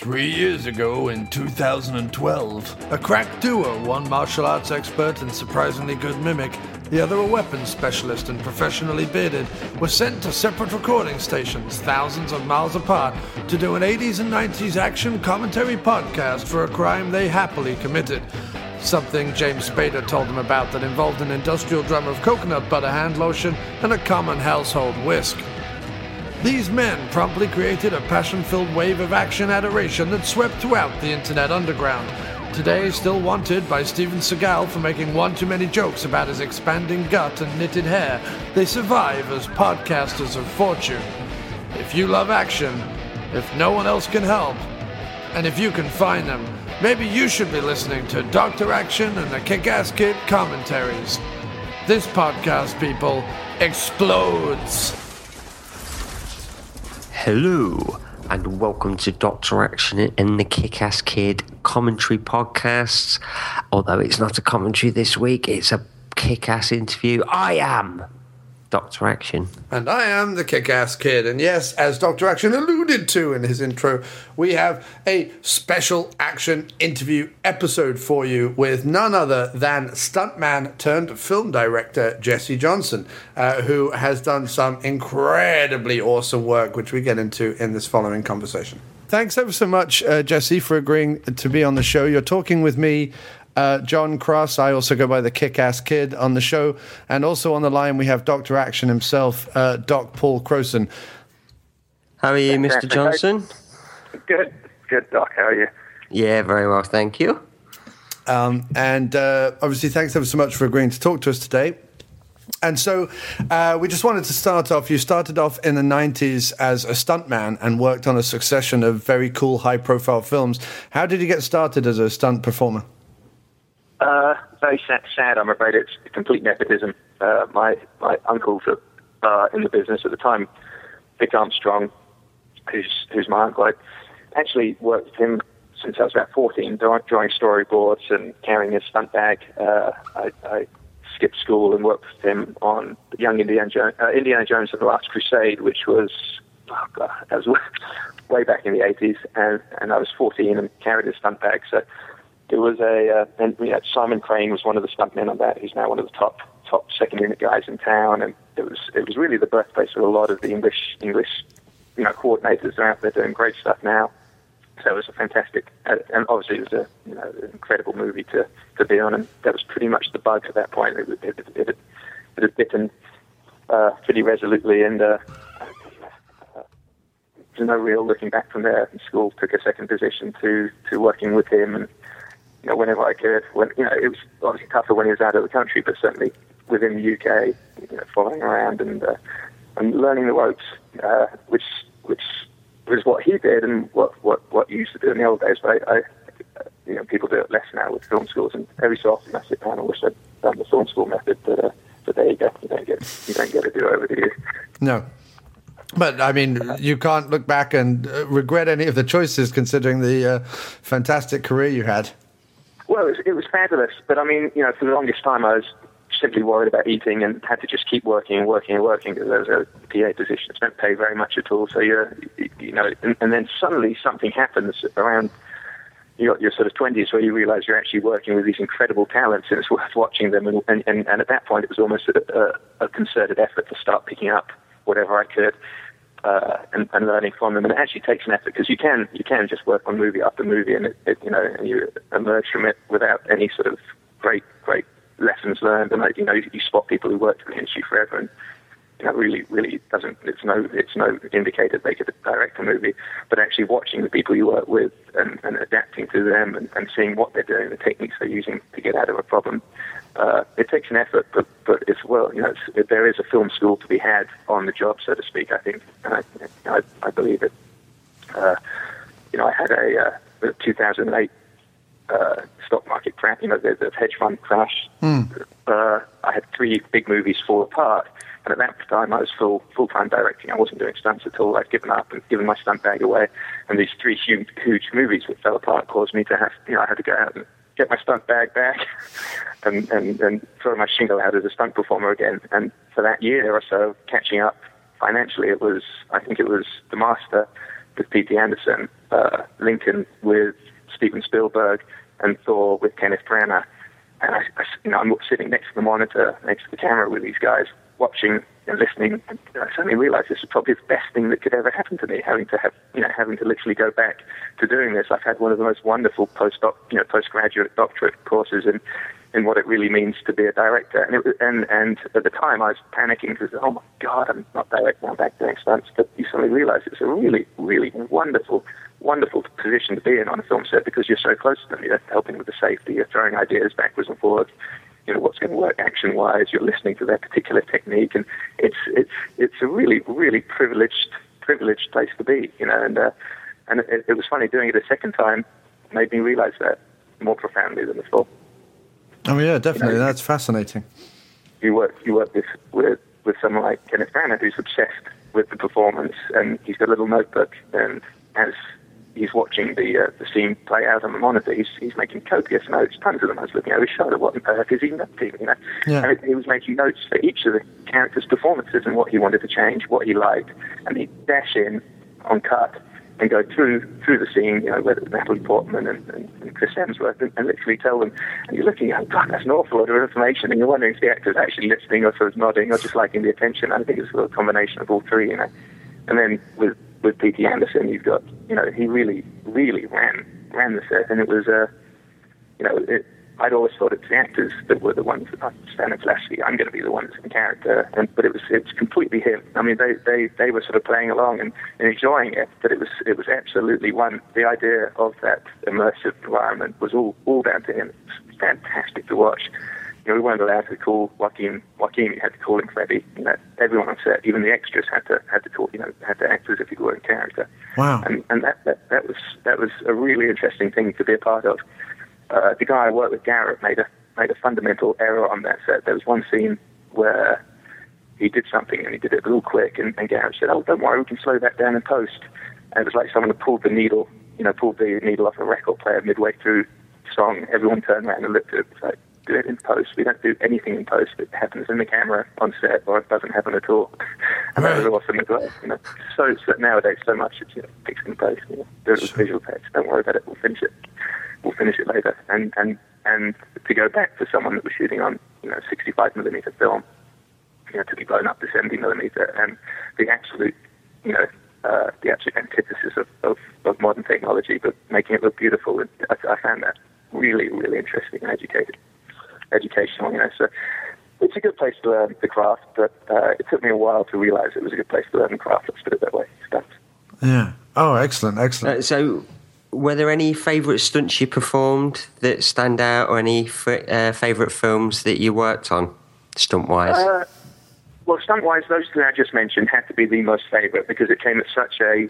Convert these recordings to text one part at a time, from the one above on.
Three years ago, in 2012, a crack duo, one martial arts expert and surprisingly good mimic, the other a weapons specialist and professionally bearded, were sent to separate recording stations thousands of miles apart to do an 80s and 90s action commentary podcast for a crime they happily committed. Something James Spader told them about that involved an industrial drum of coconut butter hand lotion and a common household whisk. These men promptly created a passion filled wave of action adoration that swept throughout the internet underground. Today, still wanted by Steven Seagal for making one too many jokes about his expanding gut and knitted hair, they survive as podcasters of fortune. If you love action, if no one else can help, and if you can find them, maybe you should be listening to Dr. Action and the Kick Ass Kid commentaries. This podcast, people, explodes. Hello, and welcome to Doctor Action and the Kick Ass Kid commentary podcasts. Although it's not a commentary this week, it's a kick ass interview. I am Doctor Action. And I am the kick ass kid. And yes, as Dr. Action alluded to in his intro, we have a special action interview episode for you with none other than stuntman turned film director Jesse Johnson, uh, who has done some incredibly awesome work, which we get into in this following conversation. Thanks ever so much, uh, Jesse, for agreeing to be on the show. You're talking with me uh, John Cross. I also go by the Kick Ass Kid on the show. And also on the line, we have Dr. Action himself, uh, Doc Paul Croson. How are you, Mr. Johnson? Good, good, Doc. How are you? Yeah, very well, thank you. Um, and uh, obviously, thanks ever so much for agreeing to talk to us today. And so uh, we just wanted to start off. You started off in the 90s as a stuntman and worked on a succession of very cool, high profile films. How did you get started as a stunt performer? Uh, very sad, sad, I'm afraid. It's complete nepotism. Uh, my my uncles were uh, in the business at the time. Vic Armstrong, who's who's my uncle, I actually worked with him since I was about 14, drawing storyboards and carrying his stunt bag. Uh, I, I skipped school and worked with him on Young Indiana Jones, uh, Indiana Jones and the Last Crusade, which was oh God, that was way back in the 80s, and and I was 14 and carried his stunt bag. So it was a, uh, and Simon Crane was one of the stuntmen on that. He's now one of the top top second unit guys in town, and it was it was really the birthplace of a lot of the English English you know coordinators are out there doing great stuff now. So it was a fantastic, uh, and obviously it was a you know incredible movie to to be on, and that was pretty much the bug at that point. It it, it, it, it had bitten uh, pretty resolutely, and uh, there's no real looking back from there. School took a second position to to working with him and you know, whenever I could. When you know, it was obviously tougher when he was out of the country, but certainly within the UK, you know, following around and uh, and learning the ropes, uh, which which was what he did and what what what you used to do in the old days. But I, I you know, people do it less now with film schools, and every so often I sit down and wish I'd done the film school method. But uh, but there you go, you don't get you don't get to do over, do you? No. But I mean, you can't look back and uh, regret any of the choices, considering the uh, fantastic career you had. Well, it was, it was fabulous, but I mean, you know, for the longest time I was simply worried about eating and had to just keep working and working and working because there was a PA position that don't pay very much at all. So you're, you know, and, and then suddenly something happens around your, your sort of 20s where you realize you're actually working with these incredible talents and it's worth watching them. And, and, and, and at that point, it was almost a, a, a concerted effort to start picking up whatever I could uh, and, and learning from them. And it actually takes an effort because you can you can just work on movie after movie, and it, it, you know and you emerge from it without any sort of great great lessons learned. And like, you know you, you spot people who worked for the industry forever, and know really really doesn't it's no it's no indicator they could direct a movie, but actually watching the people you work with and, and adapting to them and, and seeing what they're doing, the techniques they're using to get out of a problem uh, it takes an effort, but but it's well, you know, it's, there is a film school to be had on the job, so to speak. I think, and I I, I believe it. Uh, you know, I had a uh, 2008 uh, stock market crash, you know, the, the hedge fund crash. Mm. Uh, I had three big movies fall apart. And at that time, I was full full time directing. I wasn't doing stunts at all. I'd given up and given my stunt bag away. And these three huge, huge movies that fell apart caused me to have, you know, I had to go out and get my stunt bag back and, and, and throw my shingle out as a stunt performer again. And for that year or so, catching up financially, it was, I think it was The Master with P.T. Anderson, uh, Lincoln with Steven Spielberg, and Thor with Kenneth Branagh. And I, I, you know, I'm sitting next to the monitor, next to the camera with these guys, watching and listening. I suddenly realised this was probably the best thing that could ever happen to me, having to have, you know, having to literally go back to doing this. I've had one of the most wonderful postdoc, you know, postgraduate doctorate courses in in what it really means to be a director. And it, and and at the time, I was panicking because, oh my God, I'm not directing, I'm back doing stunts. But you suddenly realise it's a really, really wonderful wonderful position to be in on a film set because you're so close to them. You're helping with the safety, you're throwing ideas backwards and forwards. You know what's going to work action-wise. You're listening to their particular technique, and it's it's it's a really really privileged privileged place to be. You know, and uh, and it, it was funny doing it a second time made me realize that more profoundly than before. Oh yeah, definitely. You know, That's fascinating. You work you work with with with someone like Kenneth Branagh who's obsessed with the performance, and he's got a little notebook, and as he's watching the uh, the scene play out on the monitor. He's he's making copious notes, tons of them. I was looking over his shoulder. What on earth is he noting? You know, yeah. and it, he was making notes for each of the characters' performances and what he wanted to change, what he liked, and he'd dash in on cut and go through through the scene, you know, whether it's Natalie Portman and, and, and Chris Hemsworth, and, and, literally tell them. And you're looking, oh God, that's an awful lot of information, and you're wondering if the actor's actually listening or sort of nodding or just liking the attention. I think it's a combination of all three, you know. And then with with P.T. Anderson, you've got, you know, he really, really ran ran the set, and it was, uh, you know, it, I'd always thought it's the actors that were the ones that I stand in Lasky. I'm going to be the ones in character, and but it was it's completely him. I mean, they they they were sort of playing along and, and enjoying it, but it was it was absolutely one. The idea of that immersive environment was all all down to him. It was fantastic to watch you know, we weren't allowed to call Joaquin Joaquin. Had to call him Freddie. You know, everyone on set, even the extras, had to had to call. You know, had to act as if he were in character. Wow. And and that, that that was that was a really interesting thing to be a part of. Uh, the guy I worked with, Garrett, made a made a fundamental error on that set. There was one scene where he did something and he did it a little quick, and, and Garrett said, "Oh, don't worry, we can slow that down in post." And it was like someone had pulled the needle, you know, pulled the needle off a record player midway through the song. Everyone turned around and looked at it. Like, do it in post. We don't do anything in post. It happens in the camera on set, or it doesn't happen at all. And right. that was awesome as well. You know, so, so nowadays, so much it's you know, fixed in post. You know, do it with visual effects. Don't worry about it. We'll finish it. We'll finish it later. And and and to go back to someone that was shooting on you know 65 millimeter film, you know, to be blown up to 70 millimeter, and the absolute you know uh, the absolute antithesis of, of, of, modern technology, but making it look beautiful. And I, I found that really, really interesting and educated educational, you know. So it's a good place to learn the craft, but uh, it took me a while to realize it was a good place to learn the craft. Let's put it that way. Stunts. Yeah. Oh, excellent, excellent. Uh, so, were there any favourite stunts you performed that stand out, or any f- uh, favourite films that you worked on, stunt wise? Uh, well, stunt wise, those two I just mentioned had to be the most favourite because it came at such a,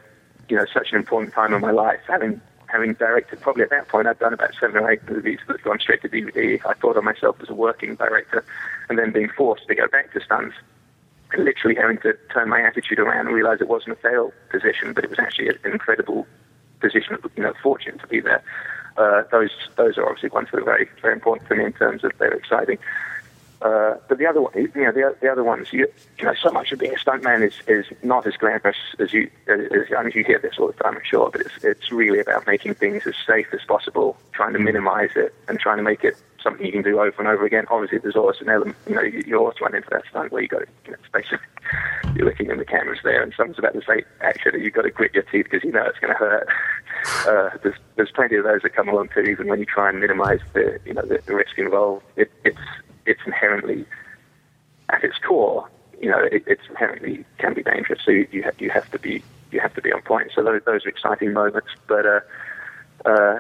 you know, such an important time in my life. Having having directed, probably at that point, I'd done about seven or eight movies that had gone straight to DVD. I thought of myself as a working director, and then being forced to go back to stunts, and literally having to turn my attitude around and realize it wasn't a failed position, but it was actually an incredible position, you know, fortune to be there. Uh, those those are obviously ones that are very very important to me in terms of they're exciting. Uh, but the other one, you know, the, the other ones, you, you know, so much of being a stuntman is, is not as glamorous as you, as, I mean, you hear this all the time, I'm sure, but it's, it's really about making things as safe as possible, trying to minimize it, and trying to make it something you can do over and over again. Obviously, there's always an element, you know, you, you always run into that stunt where you got to, you know, basically, you're looking and the camera's there, and someone's about to say and you've got to grit your teeth because you know it's going to hurt. Uh, there's, there's plenty of those that come along too, even when you try and minimize the, you know, the, the risk involved. It, it's it's inherently, at its core, you know, it, it's inherently can be dangerous. So you, you have you have to be you have to be on point. So those, those are exciting moments. But uh, uh,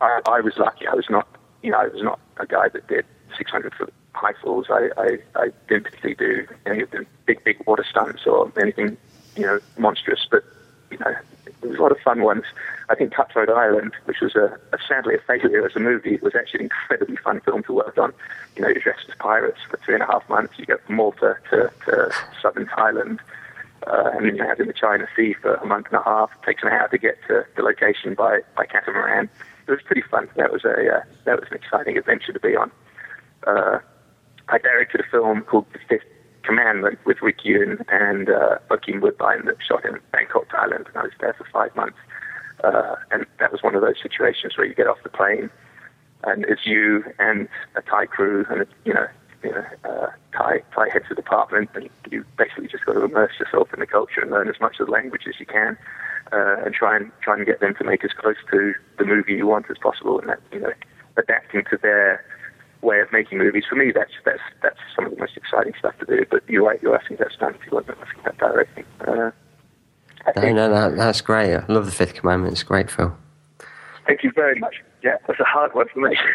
I, I was lucky. I was not, you know, I was not a guy that did 600 foot high falls. I, I, I didn't particularly do any of the big big water stunts or anything, you know, monstrous. But you know, there was a lot of fun ones. I think Cutthroat Island, which was a, a sadly a failure as a movie, was actually an incredibly fun film to work on. You know, you're dressed as pirates for three and a half months. You go from Malta to, to southern Thailand, uh, and then you're out in the China Sea for a month and a half. It takes an hour to get to the location by, by catamaran. It was pretty fun. That was a uh, that was an exciting adventure to be on. Uh, I directed a film called The Fifth Commandment with Rick Yune and uh, Bokeem Woodbine that shot in Bangkok, Thailand, and I was there for five months. Uh, and that was one of those situations where you get off the plane and it's you and a Thai crew and, you know, you know uh, Thai, Thai heads of department and you basically just got to immerse yourself in the culture and learn as much of the language as you can uh, and try and try and get them to make as close to the movie you want as possible and that, you know, adapting to their way of making movies. For me, that's that's that's some of the most exciting stuff to do. But you're right, you're asking that stunt, you're asking that directing. Uh, no, no, no, that's great. I love The Fifth Commandment. It's a great film. Thank you very much. Yeah, that's a hard one for me.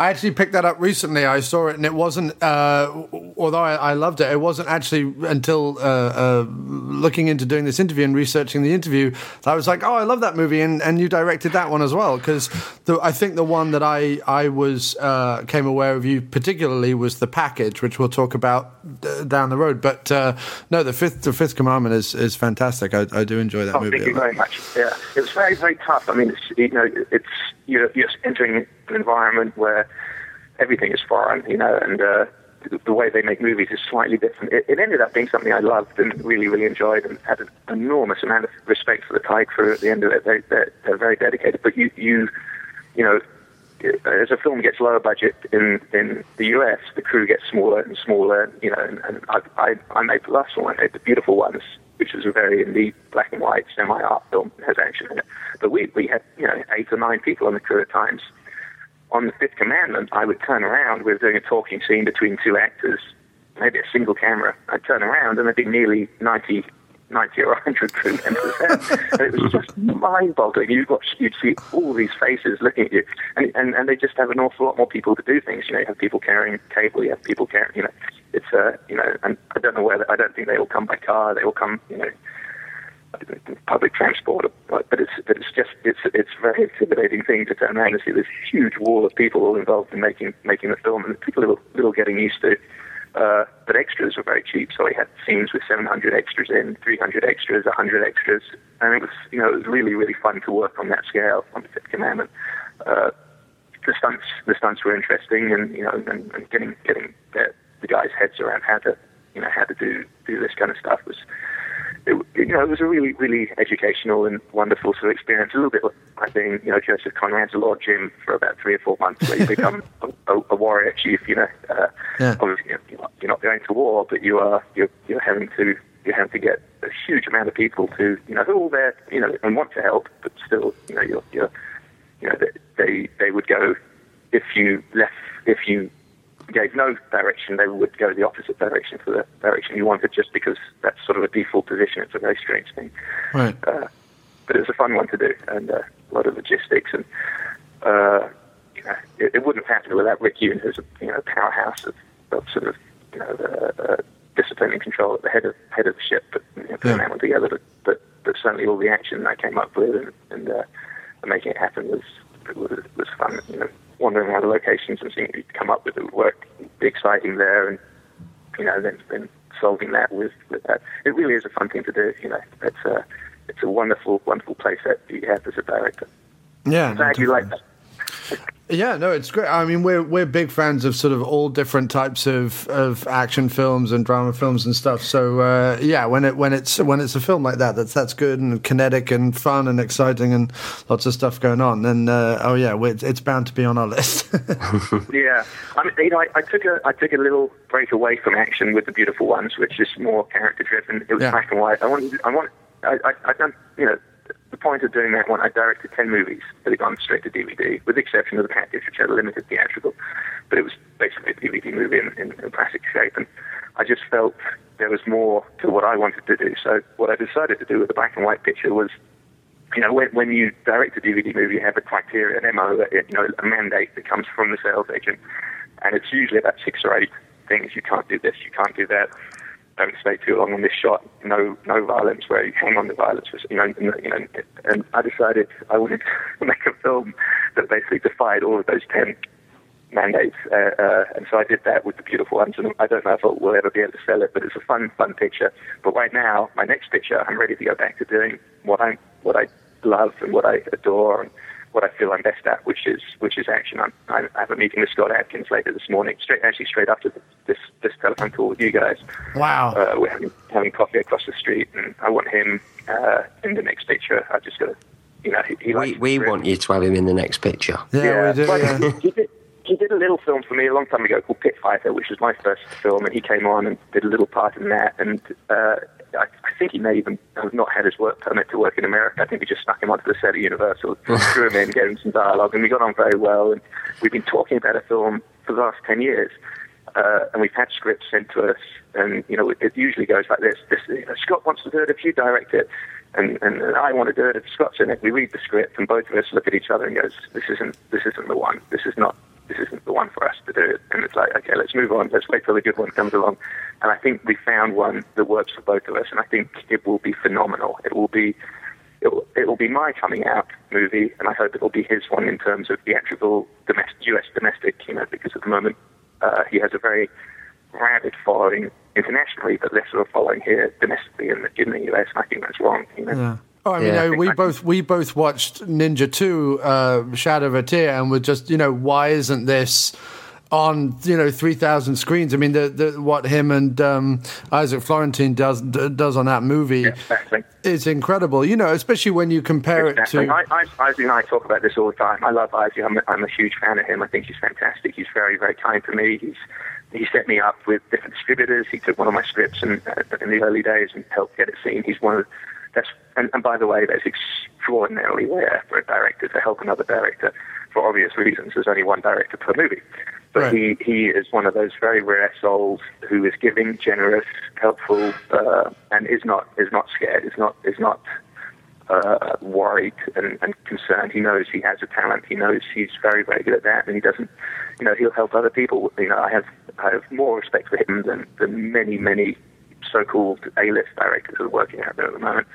I actually picked that up recently. I saw it, and it wasn't. Uh, although I, I, loved it, it wasn't actually until uh, uh, looking into doing this interview and researching the interview that I was like, "Oh, I love that movie," and, and you directed that one as well. Because I think the one that I I was uh, came aware of you particularly was the package, which we'll talk about uh, down the road. But uh, no, the fifth the Fifth Commandment is is fantastic. I, I do enjoy that oh, movie. Thank you very much. Yeah, it was very very tough. I mean, it's, you know, it's you're, you're entering an environment where everything is foreign, you know, and uh, the way they make movies is slightly different. It, it, ended up being something I loved and really, really enjoyed, and had an enormous amount of respect for the Thai crew at the end of it. They, they're, they're very dedicated, but you, you, you know, as a film gets lower budget in in the US, the crew gets smaller and smaller. You know, and, and I, I I made the last one, I made the beautiful ones, which is a very indie black and white semi art film, has action in it. But we we had you know eight or nine people on the crew at times on the Fifth Commandment, I would turn around. We were doing a talking scene between two actors, maybe a single camera. I'd turn around and there'd be nearly 90, 90 or 100 crew members there. and it was just mind-boggling. You'd, watch, you'd see all these faces looking at you, and, and, and they just have an awful lot more people to do things. You know, you have people carrying cable, you have people carrying, you know, it's, uh, you know, and I don't know whether, I don't think they all come by car, they all come, you know, public transport, but it's but it's just it's it's very intimidating thing to turn around and see this huge wall of people all involved in making making the film, and people little, little getting used to. Uh, but extras were very cheap, so we had scenes with 700 extras in, 300 extras, 100 extras, and it was you know it was really really fun to work on that scale on the Fifth Commandment. Uh, the stunts the stunts were interesting, and you know and, and getting getting the, the guys' heads around how to you know how to do do this kind of stuff was it, you know, it was a really, really educational and wonderful sort of experience. A little bit like being, you know, Joseph Conrad's Lord Jim for about three or four months, where you become a, a, warrior chief. You know, uh, yeah. obviously you're not, you're not going to war, but you are you're, you're having to you have to get a huge amount of people to, you know, who are all there, you know, and want to help, but still, you know, you're, you're you know, they they would go if you left if you gave no direction, they would go the opposite direction for the direction you wanted, just because that's sort of a default position. It's a very strange thing. Right. Uh, but it was a fun one to do, and uh, a lot of logistics, and uh, you know, it, it, wouldn't have happened without Rick Yune, who's a you know powerhouse of, of sort of you know uh, discipline and control at the head of head of the ship, but you know, putting yeah. that one together. But, but but certainly all the action I came up with and, and uh, making it happen was was, was fun. You know, wandering around the locations and seeing what you come up with that would work, be exciting there, and you know, then then solving that with with that. It really is a fun thing to do. You know, it's a it's a wonderful wonderful place that you have as a director. Yeah, you like that. Yeah, no, it's great. I mean, we're we're big fans of sort of all different types of, of action films and drama films and stuff. So uh, yeah, when it when it's when it's a film like that, that's that's good and kinetic and fun and exciting and lots of stuff going on. Then uh, oh yeah, it's bound to be on our list. yeah, I mean, you know, I, I, took a I took a little break away from action with the beautiful ones, which is more character driven. It was yeah. black and white. I wanted I want I I, I done you know the point of doing that one, I directed 10 movies that had gone straight to DVD, with the exception of the package, which had a limited theatrical. But it was basically a DVD movie in, in, in plastic shape. And I just felt there was more to what I wanted to do. So what I decided to do with the black and white picture was, you know, when, when you direct a DVD movie, you have a criteria, an MO, you know, a mandate that comes from the sales agent. And it's usually about six or eight things. You can't do this, you can't do that. Don't stay too long on this shot. No, no violence. Where you hang on the violence, for, you know, you know. And I decided I wanted to make a film that basically defied all of those ten mandates. Uh, uh, and so I did that with the beautiful ones. And I don't know if we'll ever be able to sell it, but it's a fun, fun picture. But right now, my next picture, I'm ready to go back to doing what I what I love and what I adore and what I feel I'm best at, which is which is action. I'm, I have a meeting with Scott Adkins later this morning, straight actually straight after this this telephone call with you guys. Wow. Uh, we're having having coffee across the street, and I want him uh, in the next picture. I just got to, you know, he, he we we want you to have him in the next picture. Yeah, yeah, we do. but Yeah. he, did, he did a little film for me a long time ago called Pit Fighter, which was my first film, and he came on and did a little part in that. And uh, I, I think he may even have not had his work permit to work in America. I think we just snuck him onto the set at Universal, threw him in, gave him some dialogue, and we got on very well. And we've been talking about a film for the last 10 years. Uh, and we've had scripts sent to us, and you know it usually goes like this: this you know, Scott wants to do it if you direct it, and, and and I want to do it if Scott's in it. We read the script, and both of us look at each other and goes, "This isn't this isn't the one. This is not this isn't the one for us to do it." And it's like, okay, let's move on. Let's wait till the good one comes along. And I think we found one that works for both of us, and I think it will be phenomenal. It will be it will, it will be my coming out movie, and I hope it will be his one in terms of theatrical domestic, U.S. domestic, you know, because at the moment uh, he has a very rabid following internationally, but less of a following here domestically in the, in the U.S. And I think that's wrong. You know? Yeah. Oh, I mean, Yeah. we both we both watched Ninja Two, uh, Shadow of a Tear, and we're just, you know, why isn't this on, you know, three thousand screens? I mean, the, the what him and um, Isaac Florentine does d- does on that movie Exactly. is incredible. You know, especially when you compare Exactly. it to. I, I, Isaac and I talk about this all the time. I love Isaac. I'm, a- I'm a huge fan of him. I think he's fantastic. He's very, very kind to me. He's he set me up with different distributors. He took one of my scripts and uh, in the early days and helped get it seen. He's one of that's and, and by the way, that's extraordinarily rare for a director to help another director for obvious reasons. There's only one director per movie. But Right. he, he is one of those very rare souls who is giving, generous, helpful, uh, and is not is not scared. Is not is not uh, worried and, and concerned. He knows he has a talent. He knows he's very, very good at that, and he doesn't. You know, he'll help other people. You know, I have I have more respect for him than, than many, many so-called A-list directors are working out there at the moment.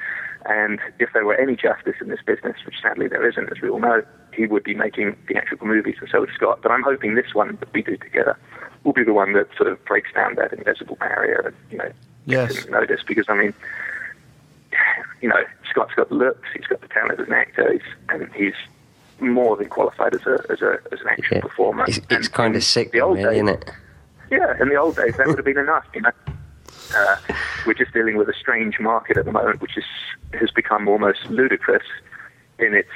And if there were any justice in this business, which sadly there isn't, as we all know, he would be making theatrical movies, and so would Scott. But I'm hoping this one that we do together will be the one that sort of breaks down that invisible barrier and you know Yes. gets noticed. Because I mean, you know, Scott's got the looks, he's got the talent as an actor, he's, and he's more than qualified as a as a as an action Yeah. performer. It's, it's kind of sick, the old really, days, isn't it? yeah, in the old days that would have been enough. You know, uh, we're just dealing with a strange market at the moment, which is has become almost ludicrous in its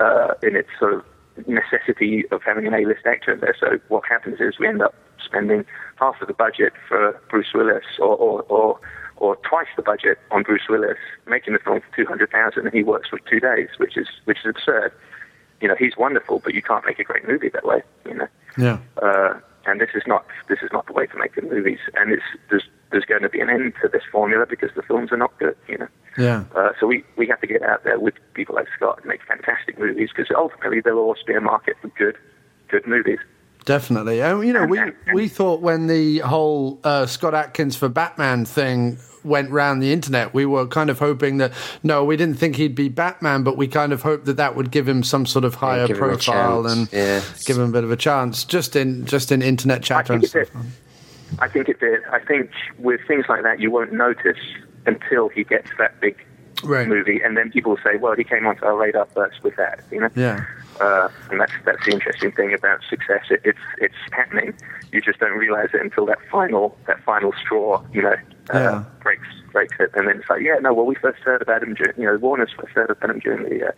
uh, in its sort of necessity of having an A-list actor in there. So what happens is we end up spending half of the budget for Bruce Willis, or or, or or twice the budget on Bruce Willis, making the film for two hundred thousand, and he works for two days, which is which is absurd. You know, he's wonderful, but you can't make a great movie that way. You know yeah. uh, and this is not this is not the way to make the movies. And it's there's there's going to be an end to this formula because the films are not good, you know. Yeah. Uh, so we we have to get out there with people like Scott and make fantastic movies because ultimately there will always be a market for good good movies. Definitely. And, you know, we, we thought when the whole uh, Scott Adkins for Batman thing went round the internet, we were kind of hoping that, no, we didn't think he'd be Batman, but we kind of hoped that that would give him some sort of higher give him a profile and yeah. give him a bit of a chance just in just in internet chatter and think it stuff. did. I think it did. I think with things like that, you won't notice until he gets that big Right. movie, and then people will say, "Well, he came onto our radar first with that," you know. Yeah. Uh, and that's that's the interesting thing about success. It, it's it's happening. You just don't realize it until that final that final straw, you know, uh, Yeah. breaks breaks it, and then it's like, yeah, no, well, we first heard about him during, you know, Warner's first heard about him during the uh,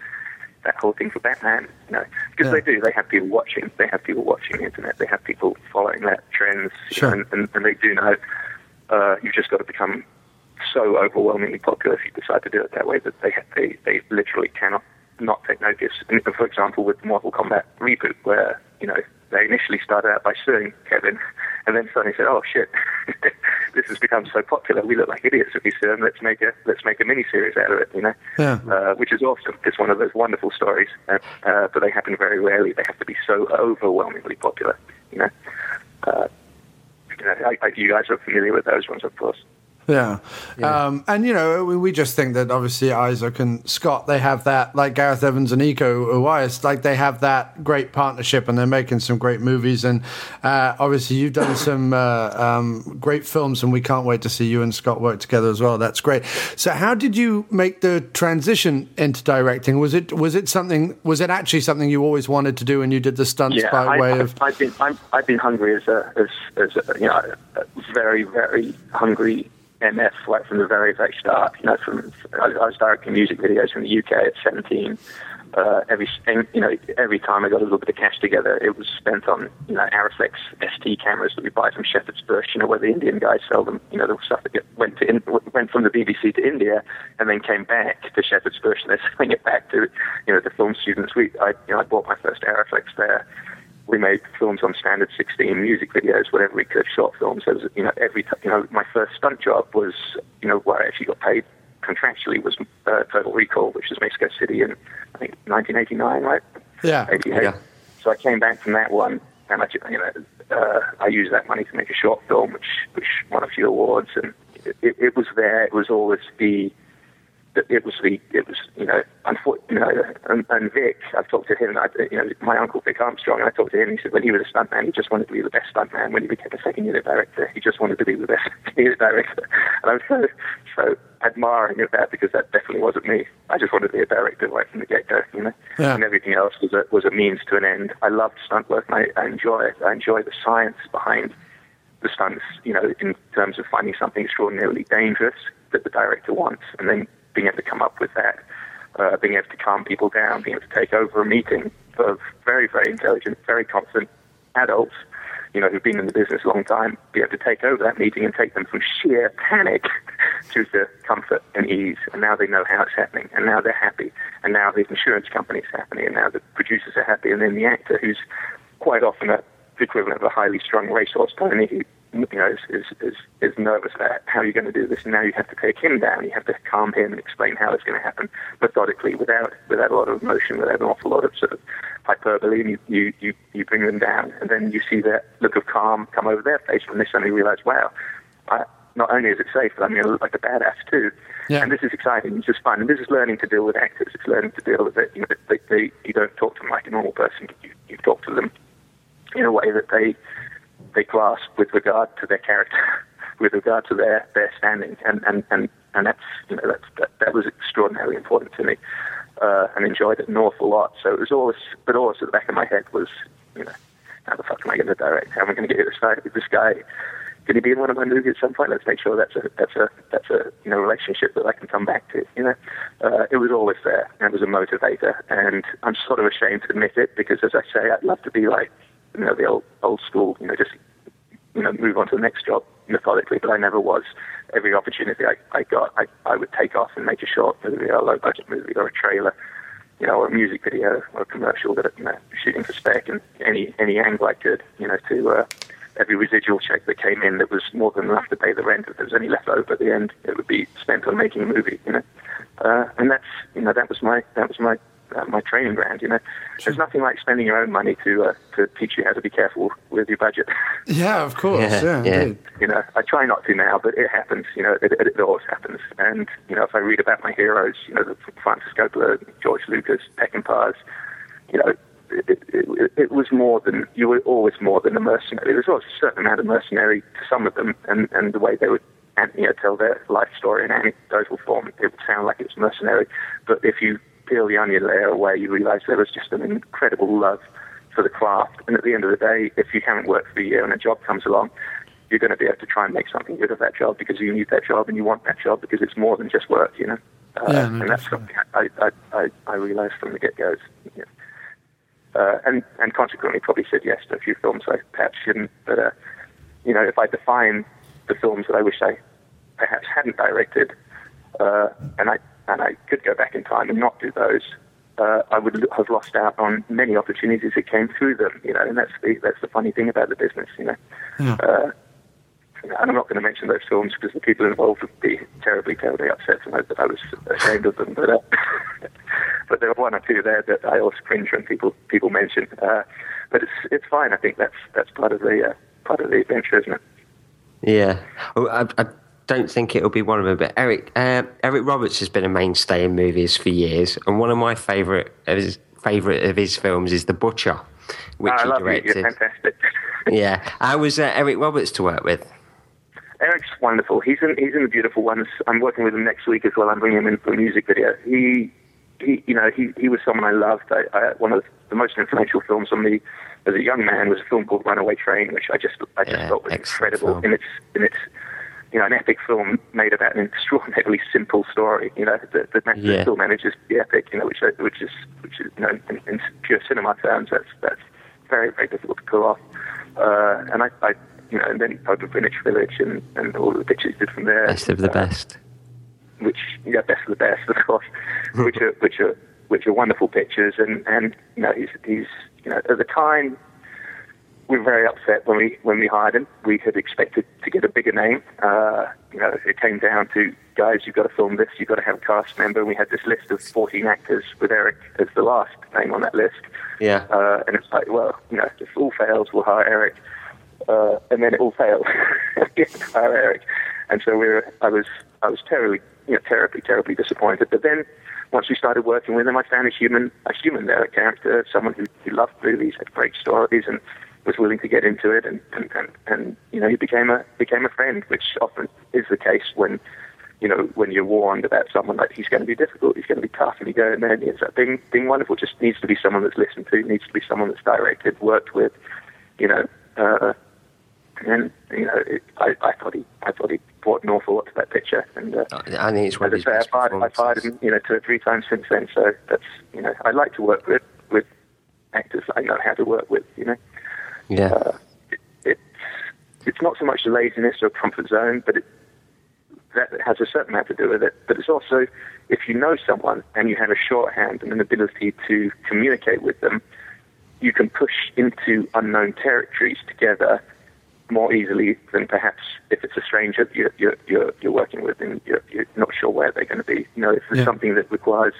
that whole thing for Batman, you know, because Yeah. they do. They have people watching. They have people watching the internet. They have people following that trends, you Sure. know, and, and, and they do know. Uh, you've just got to become so overwhelmingly popular if you decide to do it that way that they they they literally cannot not take notice. And for example, with the Mortal Kombat reboot, where you know they initially started out by suing Kevin, and then suddenly said, "Oh shit, this has become so popular. We look like idiots if we sue him. Let's make a let's make a mini series out of it." You know, Yeah. uh, which is awesome. It's one of those wonderful stories, uh, uh, but they happen very rarely. They have to be so overwhelmingly popular. You know. Uh, you, know, I, I, you guys are familiar with those ones, of course. Yeah. yeah. Um, and, you know, we, we, just think that obviously Isaac and Scott, they have that, like Gareth Evans and Iko Uwais, like they have that great partnership and they're making some great movies. And uh, obviously you've done some uh, um, great films and we can't wait to see you and Scott work together as well. That's great. So how did you make the transition into directing? Was it was it something, was it actually something you always wanted to do and you did the stunts yeah, by I, way I, of... I've been, i have been hungry as a, as, as a, you know, very, very hungry MF right from the very, very start. You know, from I, I was directing music videos from the UK at 17. Uh, every you know every time I got a little bit of cash together, it was spent on you know Arriflex ST cameras that we buy from Shepherd's Bush. You know where the Indian guys sell them. You know the stuff that get, went to in, went from the BBC to India and then came back to Shepherd's Bush and they're selling it back to you know the film students. We I you know I bought my first Arriflex there we made films on standard 16 music videos, whatever we could, short films. There was, you know, every, t- you know, my first stunt job was, you know, where I actually got paid contractually was uh, Total Recall, which was Mexico City in, I think, 1989, right? Yeah. 88. Yeah. So I came back from that one, and I, you know, uh, I used that money to make a short film, which which won a few awards, and it, it was there. It was always the it was the it was you know unfortunately you know and, and Vic I've talked to him I, you know my uncle Vic Armstrong and I talked to him he said when he was a stuntman he just wanted to be the best stuntman when he became a second unit director he just wanted to be the best unit director. And I'm so so admiring of that because that definitely wasn't me. I just wanted to be a director right from the get go you know? Yeah. and everything else was a was a means to an end. I loved stunt work and I, I enjoy it. I enjoy the science behind the stunts you know in terms of finding something extraordinarily dangerous that the director wants and then being able to come up with that, uh, being able to calm people down, being able to take over a meeting of very, very intelligent, very confident adults, you know, who've been in the business a long time, be able to take over that meeting and take them from sheer panic to the comfort and ease. And now they know how it's happening, and now they're happy, and now the insurance company's happy, and now the producers are happy, and then the actor, who's quite often a the equivalent of a highly strung racehorse pony who you know, is, is, is, is nervous about how you're going to do this. And now you have to take him down. You have to calm him and explain how it's going to happen methodically, without without a lot of emotion, without an awful lot of sort of hyperbole. And you, you, you, you bring them down, and then you see that look of calm come over their face when they suddenly realize, wow, I, not only is it safe, but I'm going to look like a badass too. Yeah. And this is exciting. It's just fun. And this is learning to deal with actors. It's learning to deal with it. You know, they, they, you don't talk to them like a normal person. You, you talk to them in a way that they they grasp with regard to their character, with regard to their, their standing, and, and, and, and that's you know that's, that that was extraordinarily important to me, uh, and enjoyed it an awful lot. So it was always, but always at the back of my head was, you know, how the fuck am I going to direct? How am I going to get this guy? This guy going to be in one of my movies at some point? Let's make sure that's a that's a that's a you know relationship that I can come back to. You know, uh, it was always there and it was a motivator, and I'm sort of ashamed to admit it because, as I say, I'd love to be like you know, the old old school, you know, just you know, move on to the next job methodically. But I never was. Every opportunity I, I got, I, I would take off and make a short movie, a low budget movie, or a trailer, you know, or a music video, or a commercial that you know, shooting for spec, and any any angle I could, you know, to uh, every residual check that came in that was more than enough to pay the rent. If there was any left over at the end, it would be spent on making a movie, you know. Uh, and that's you know that was my that was my uh, my training ground. You know, sure. there's nothing like spending your own money to uh, to teach you how to be careful with your budget. Yeah, of course. Yeah, yeah, yeah. You know, I try not to now, but it happens. You know, it, it, it, always happens. And you know, if I read about my heroes, you know, Francis Coppola, George Lucas, Peckinpahs, you know. It, it, it, was more than you were always more than a mercenary. There was always a certain amount of mercenary to some of them, and, and the way they would and, you know, tell their life story in anecdotal form, it would sound like it's mercenary. But if you peel the onion layer away, you realise there was just an incredible love for the craft. And at the end of the day, if you haven't worked for a year and a job comes along, you're going to be able to try and make something good of that job because you need that job and you want that job because it's more than just work, you know. Uh, yeah, no, and that's something I, I, I, I realised from the get-go. Yeah. Uh, and, and consequently probably said yes to a few films I perhaps shouldn't. But, uh, you know, if I define the films that I wish I perhaps hadn't directed, uh, and I and I could go back in time and not do those, uh, I would have lost out on many opportunities that came through them. You know, and that's the that's the funny thing about the business. You know, yeah. uh, and I'm not going to mention those films because the people involved would be terribly, terribly upset to know that I was ashamed of them. But uh, but there are one or two there that I always cringe when people people mention. Uh, but it's it's fine. I think that's that's part of the uh, part of the adventure, isn't it? Yeah, oh, I, I don't think it'll be one of them. But Eric uh, Eric Roberts has been a mainstay in movies for years, and one of my favorite of his favorite of his films is The Butcher, which I he directed. You're fantastic. Yeah, how was uh, Eric Roberts to work with? Eric's wonderful. He's in he's in the beautiful ones. I'm working with him next week as well. I'm bringing him in for a music video. He he you know he he was someone I loved. I, I one of the most influential films on me as a young man was a film called Runaway Train, which I just I just Yeah, thought was incredible film. in its in its you know an epic film made about an extraordinarily simple story. You know that that Yeah. still manages to be epic. You know which which is which is you know in, in pure cinema terms that's that's very very difficult to pull off. Uh, and I, I you know and then he opened Greenwich Village and, and all the pictures did from there Best of the Uh, best. which yeah, best of the best, of course, which are which are which are wonderful pictures, and and you know he's he's you know at the time we were very upset when we when we hired him. We had expected to get a bigger name. Uh, you know, it came down to guys, you've got to film this, you've got to have a cast member. And we had this list of 14 actors with Eric as the last name on that list. Yeah. Uh, and it's like, well, you know, if all fails, we'll hire Eric. Uh, and then it all failed. We had to hire Eric. And so we were, I was, I was terribly, you know, terribly, terribly disappointed. But then once we started working with him, I found a human, a human there, a character, someone who, who loved movies, had great stories, and was willing to get into it. And, and, and, and you know, he became a, became a friend, which often is the case when, you know, when you're warned about someone like he's going to be difficult, he's going to be tough, and you go, and then he ends up being, being wonderful. Just needs to be someone that's listened to, needs to be someone that's directed, worked with, you know. Uh, and you know, it, I, I thought he, I thought he brought an awful lot to that picture. And uh, I think it's one of his say, best I've hired, I've hired him, you know, two or three times since then. So that's, you know, I like to work with with actors I know how to work with. You know, Yeah. uh, it, it's it's not so much the laziness or comfort zone, but it that has a certain amount to do with it. But it's also if you know someone and you have a shorthand and an ability to communicate with them, you can push into unknown territories together more easily than perhaps if it's a stranger that you're, you're, you're, you're working with and you're, you're not sure where they're going to be. You know, if it's Yeah. something that requires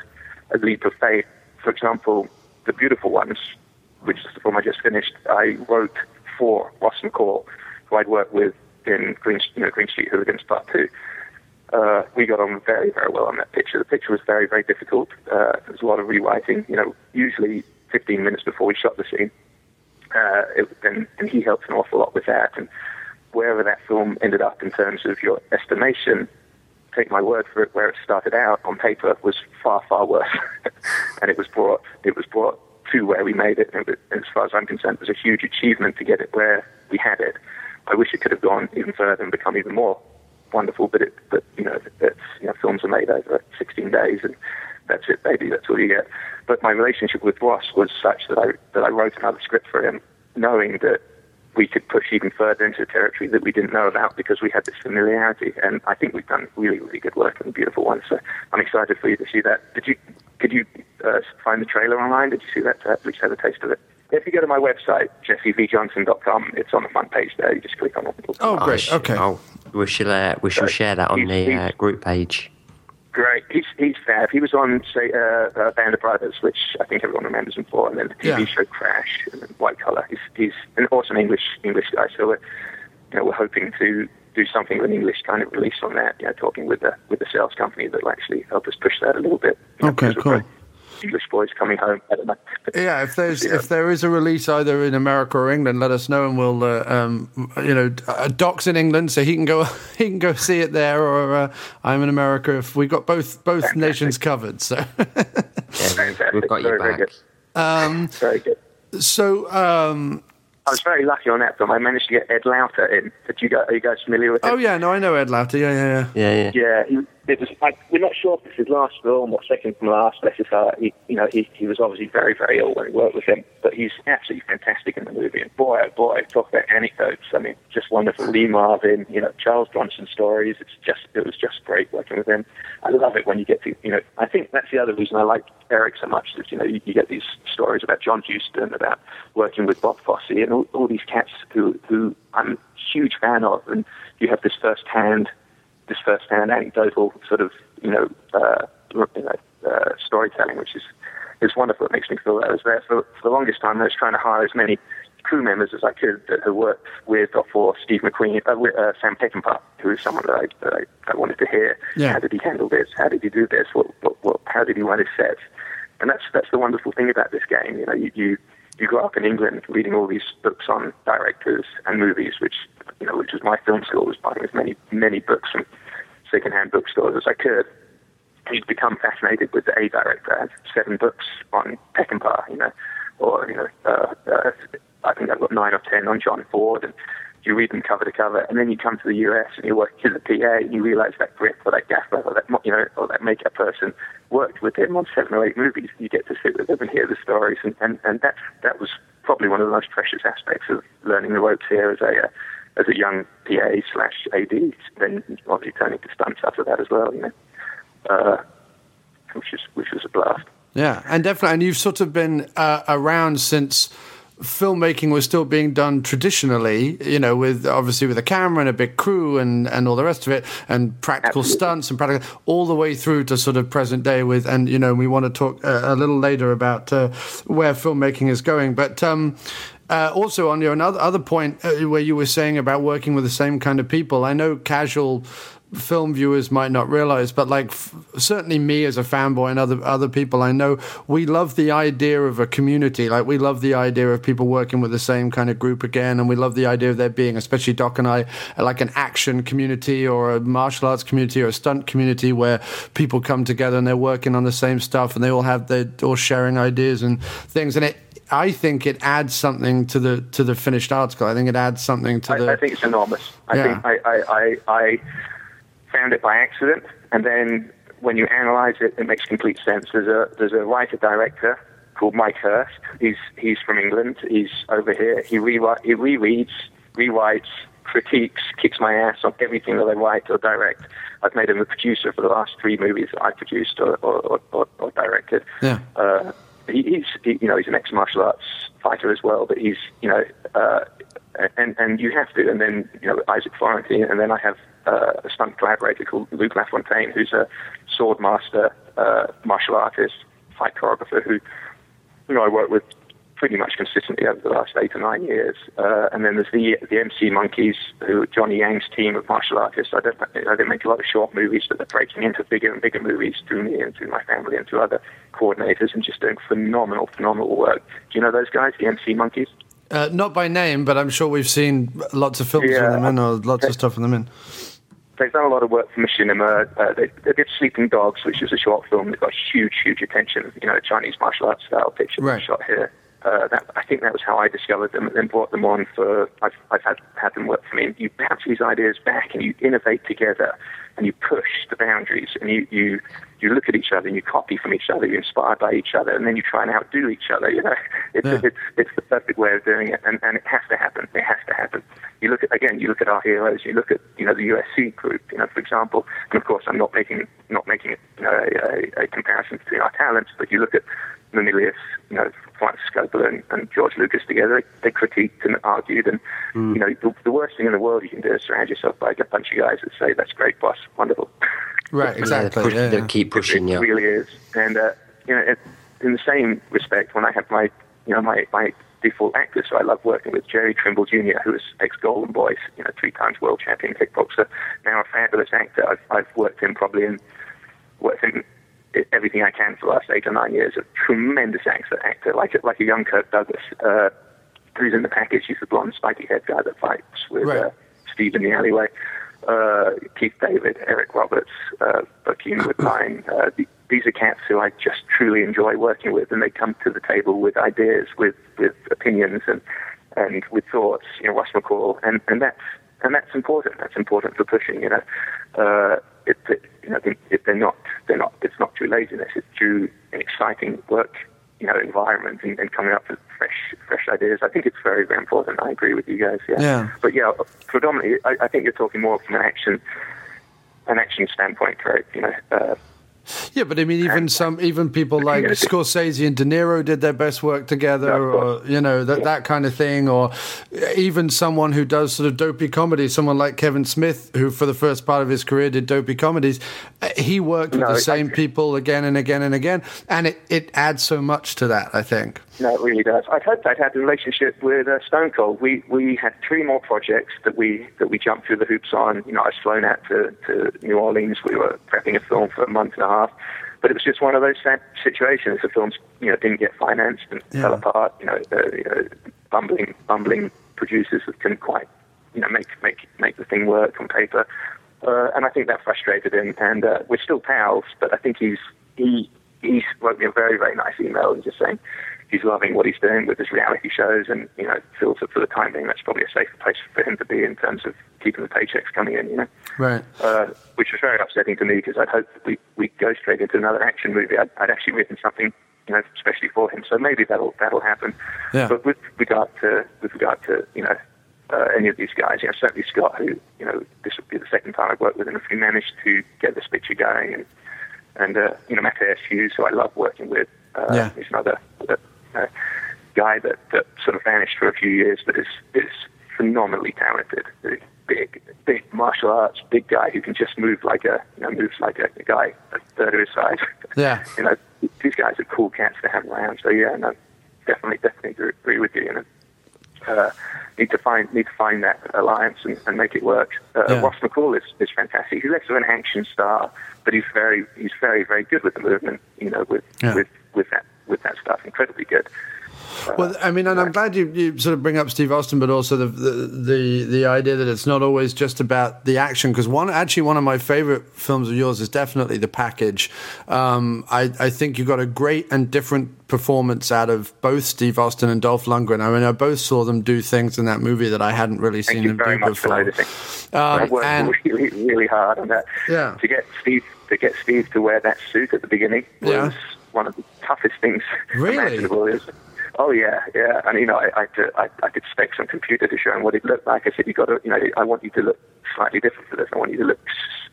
a leap of faith, for example, The Beautiful Ones, which is the film I just finished, I wrote for Ross McCall, who I'd worked with in Green, you know, Green Street Hooligans Part 2. Uh, we got on very, very well on that picture. The picture was very, very difficult. Uh, there was a lot of rewriting. You know, usually 15 minutes before we shot the scene, uh, it, and, and he helped an awful lot with that. And wherever that film ended up in terms of your estimation, take my word for it, where it started out on paper was far, far worse. and it was brought, it was brought to where we made it. And as far as I'm concerned, it was a huge achievement to get it where we had it. I wish it could have gone even further and become even more wonderful, but it, but you know, it's, you know, films are made over 16 days, and that's it, baby. That's all you get. But my relationship with Ross was such that I that I wrote another script for him, knowing that we could push even further into a territory that we didn't know about because we had this familiarity. And I think we've done really, really good work and the beautiful one. So I'm excited for you to see that. Did you could you uh, find the trailer online? Did you see that? To at least have a taste of it. If you go to my website, jessevjohnson.com, it's on the front page there. You just click on it. Oh, I great. sh- Okay. Oh, we shall uh, we shall Right. share that on the uh, group page. Great. He's he's fab. He was on say uh, uh, Band of Brothers, which I think everyone remembers him for, and then the TV Yeah. show Crash and then White Collar. He's he's an awesome English English guy. So we're you know we're hoping to do something with an English kind of release on that. You know, talking with the with the sales company that will actually help us push that a little bit. You know, Okay, cool. Both English boys coming home. I don't know. Yeah, if there's Yeah. if there is a release either in America or England, let us know, and we'll uh, um, you know uh, Doc's in England, so he can go he can go see it there, or uh, I'm in America. If we've got both both nations covered, so Yeah, we've got very, your very back. good. um, Very good. so um, I was very lucky on that film. I managed to get Ed Lauter in. Did you guys, are you guys familiar with him? oh yeah, no, I know Ed Lauter. Yeah, yeah, yeah. Yeah, yeah. Yeah, he, it was. I, we're not sure if it's his last film or second from last. Bless his heart. He, you know, he, he was obviously very, very ill when we worked with him, but he's absolutely fantastic in the movie. And boy, oh boy, talk about anecdotes. I mean, just wonderful. Lee Marvin, you know, Charles Bronson stories. It's just, it was just great working with him. I love it when you get to, you know, I think that's the other reason I like Eric so much. Is you know, you, you get these stories about John Huston, about working with Bob Fosse, and all, all these cats who, who I'm a huge fan of, and you have this first-hand this first-hand anecdotal sort of you know, uh, you know uh, storytelling, which is is wonderful. It makes me feel that I was there for, for the longest time. I was trying to hire as many crew members as I could that had worked with or for Steve McQueen, uh, with, uh, Sam Peckinpah, who is someone that I, that I, I wanted to hear. Yeah. How did he handle this? How did he do this? What, what, what, how did he run his sets? And that's that's the wonderful thing about this game. You know, you, you you grow up in England reading all these books on directors and movies, which you know, which was my film school, was buying as many many books from secondhand bookstores as I could. You'd become fascinated with A director. I had seven books on Peckinpah, you know, or you know, uh, uh, I think I've got nine or ten on John Ford, and you read them cover to cover, and then you come to the US and you work as a PA, and you realise that grip or that gaffer or that you know or that makeup person worked with him on seven or eight movies. You get to sit with them and hear the stories, and and, and that that was probably one of the most precious aspects of learning the ropes here as a uh, as a young PA slash AD. Then obviously turning to stunts after that as well, you know, uh, which is which was a blast. Yeah, and definitely, and you've sort of been uh, around since filmmaking was still being done traditionally, you know, with obviously with a camera and a big crew and, and all the rest of it, and practical Absolutely. stunts and practical, all the way through to sort of present day with, and you know, we want to talk uh, a little later about uh, where filmmaking is going, but. Um, uh, also, on your another other point uh, where you were saying about working with the same kind of people, I know casual film viewers might not realize, but like f- certainly me as a fanboy and other other people I know, we love the idea of a community. Like we love the idea of people working with the same kind of group again, and we love the idea of there being, especially Doc and I, like an action community or a martial arts community or a stunt community where people come together and they're working on the same stuff and they all have their all sharing ideas and things, and it. I think it adds something to the to the finished article. I think it adds something to the. I, I think it's enormous. I Yeah. think I, I, I, I found it by accident, and then when you analyze it, it makes complete sense. There's a there's a writer director called Mike Hurst. He's he's from England. He's over here. He rewrite, he rereads, rewrites, critiques, kicks my ass on everything that I write or direct. I've made him a producer for the last three movies that I produced or or, or, or directed. Yeah. Uh, he, he's he, you know he's an ex martial arts fighter as well, but he's you know uh, and and you have to, and then you know Isaac Florentine, and then I have uh, a stunt collaborator called Luke Lafontaine, who's a sword master, uh, martial artist, fight choreographer, who you know I work with pretty much consistently over the last eight or nine years. Uh, and then there's the the MC Monkeys, who are Johnny Yang's team of martial artists. I don't I don't make a lot of short movies, but they're breaking into bigger and bigger movies through me and through my family and through other coordinators, and just doing phenomenal, phenomenal work. Do you know those guys, the MC Monkeys? Uh, not by name, but I'm sure we've seen lots of films Yeah. with them in, or lots of stuff with them in. They've done a lot of work for Machinima. Uh, they, they did Sleeping Dogs, which is a short film that got huge, huge attention. You know, a Chinese martial arts style picture Right. shot here. Uh, that, I think that was how I discovered them, and then brought them on for. I've, I've had had them work for me. And you bounce these ideas back, and you innovate together, and you push the boundaries, and you you you look at each other, and you copy from each other, you're inspired by each other, and then you try and outdo each other. You know, it's Yeah. it's it's the perfect way of doing it, and and it has to happen. It has to happen. You look at again, you look at our heroes. You look at you know the USC group, you know, for example. And of course, I'm not making not making you know, a, a, a comparison between our talents, but you look at Milius, you know, Francis Coppola and, and George Lucas together. They, they critiqued and argued, and hmm. you know, the, the worst thing in the world you can do is surround yourself by a bunch of guys that say, "That's great, boss, wonderful." Right, exactly. Push- yeah, they'll yeah. keep pushing it you. really is. And uh, you know, it, in the same respect, when I have my, you know, my my default actor, so I love working with, Jerry Trimble Jr., who is ex Golden Boys, you know, three times world champion kickboxer, now a fabulous actor. I've I've worked him probably in worked in everything I can for the last eight or nine years. A tremendous actor, actor like a, like a young Kirk Douglas. Uh, who's in the package? He's the blonde, spiky head guy that fights with Right. uh, Steve in the alleyway. Uh, Keith David, Eric Roberts, uh, Bokeem Woodbine. Uh, th- these are cats who I just truly enjoy working with, and they come to the table with ideas, with with opinions, and and with thoughts. You know, Ross McCall, and and that's and that's important. That's important for pushing. You know, uh, it, it, you know, if they're not, they're not. It's not through laziness. It's through an exciting work, you know, environment and, and coming up with fresh, fresh ideas. I think it's very, very important. I agree with you guys. Yeah. Yeah. But yeah, predominantly, I, I think you're talking more from an action, an action standpoint, right? You know, uh, Yeah, but I mean, even some, even people like Scorsese and De Niro did their best work together, or you know that that kind of thing, or even someone who does sort of dopey comedy, someone like Kevin Smith, who for the first part of his career did dopey comedies. Uh, he worked with No, the same people again and again and again, and it, it adds so much to that. I think. No, it really does. I'd hoped I'd had a relationship with uh, Stone Cold. We we had three more projects that we that we jumped through the hoops on. You know, I was flown out to, to New Orleans. We were prepping a film for a month and a half, but it was just one of those sad situations. The films, you know, didn't get financed and Yeah. fell apart. You know, uh, you know, bumbling bumbling producers that couldn't quite, you know, make make make the thing work on paper. Uh, and I think that frustrated him. And uh, we're still pals, but I think he's he he wrote me a very very nice email and just saying he's loving what he's doing with his reality shows, and you know feels that for the time being that's probably a safer place for him to be in terms of keeping the paychecks coming in. You know, Right. uh, which was very upsetting to me because I'd hoped that we we go straight into another action movie. I'd, I'd actually written something. You know, especially for him, so maybe that'll that'll happen. Yeah. But with regard to with regard to you know uh, any of these guys, you know certainly Scott, who you know this would be the second time I've worked with him. If we managed to get this picture going, and and uh, you know Matthias Hues, who I love working with, uh, Yeah. he's another uh, uh, guy that, that sort of vanished for a few years, but is is phenomenally talented. Big, big martial arts, big guy who can just move like a, you know, moves like a, a guy a third of his size. Yeah. you know, these guys are cool cats to have around. So yeah, no, definitely, definitely agree- agree with you. You know, uh, need to find need to find that alliance and, and make it work. Uh, Yeah. Ross McCall is, is fantastic. He's less of an action star, but he's very he's very very good with the movement. You know, with Yeah. with with that with that stuff, incredibly good. Well, I mean, and I'm glad you, you sort of bring up Steve Austin, but also the the the, the idea that it's not always just about the action. Because one, actually, one of my favorite films of yours is definitely The Package. Um, I I think you got a great and different performance out of both Steve Austin and Dolph Lundgren. I mean, I both saw them do things in that movie that I hadn't really Thank seen them do before. Um, I worked and- really, really hard on that. Yeah. To get Steve to get Steve to wear that suit at the beginning was Yeah. One of the toughest things Really? imaginable. Was- Oh yeah, yeah. And you know, I, I, I, I could spec some computer to show him what it looked like. I said, you got to, you know, I want you to look slightly different for this. I want you to look,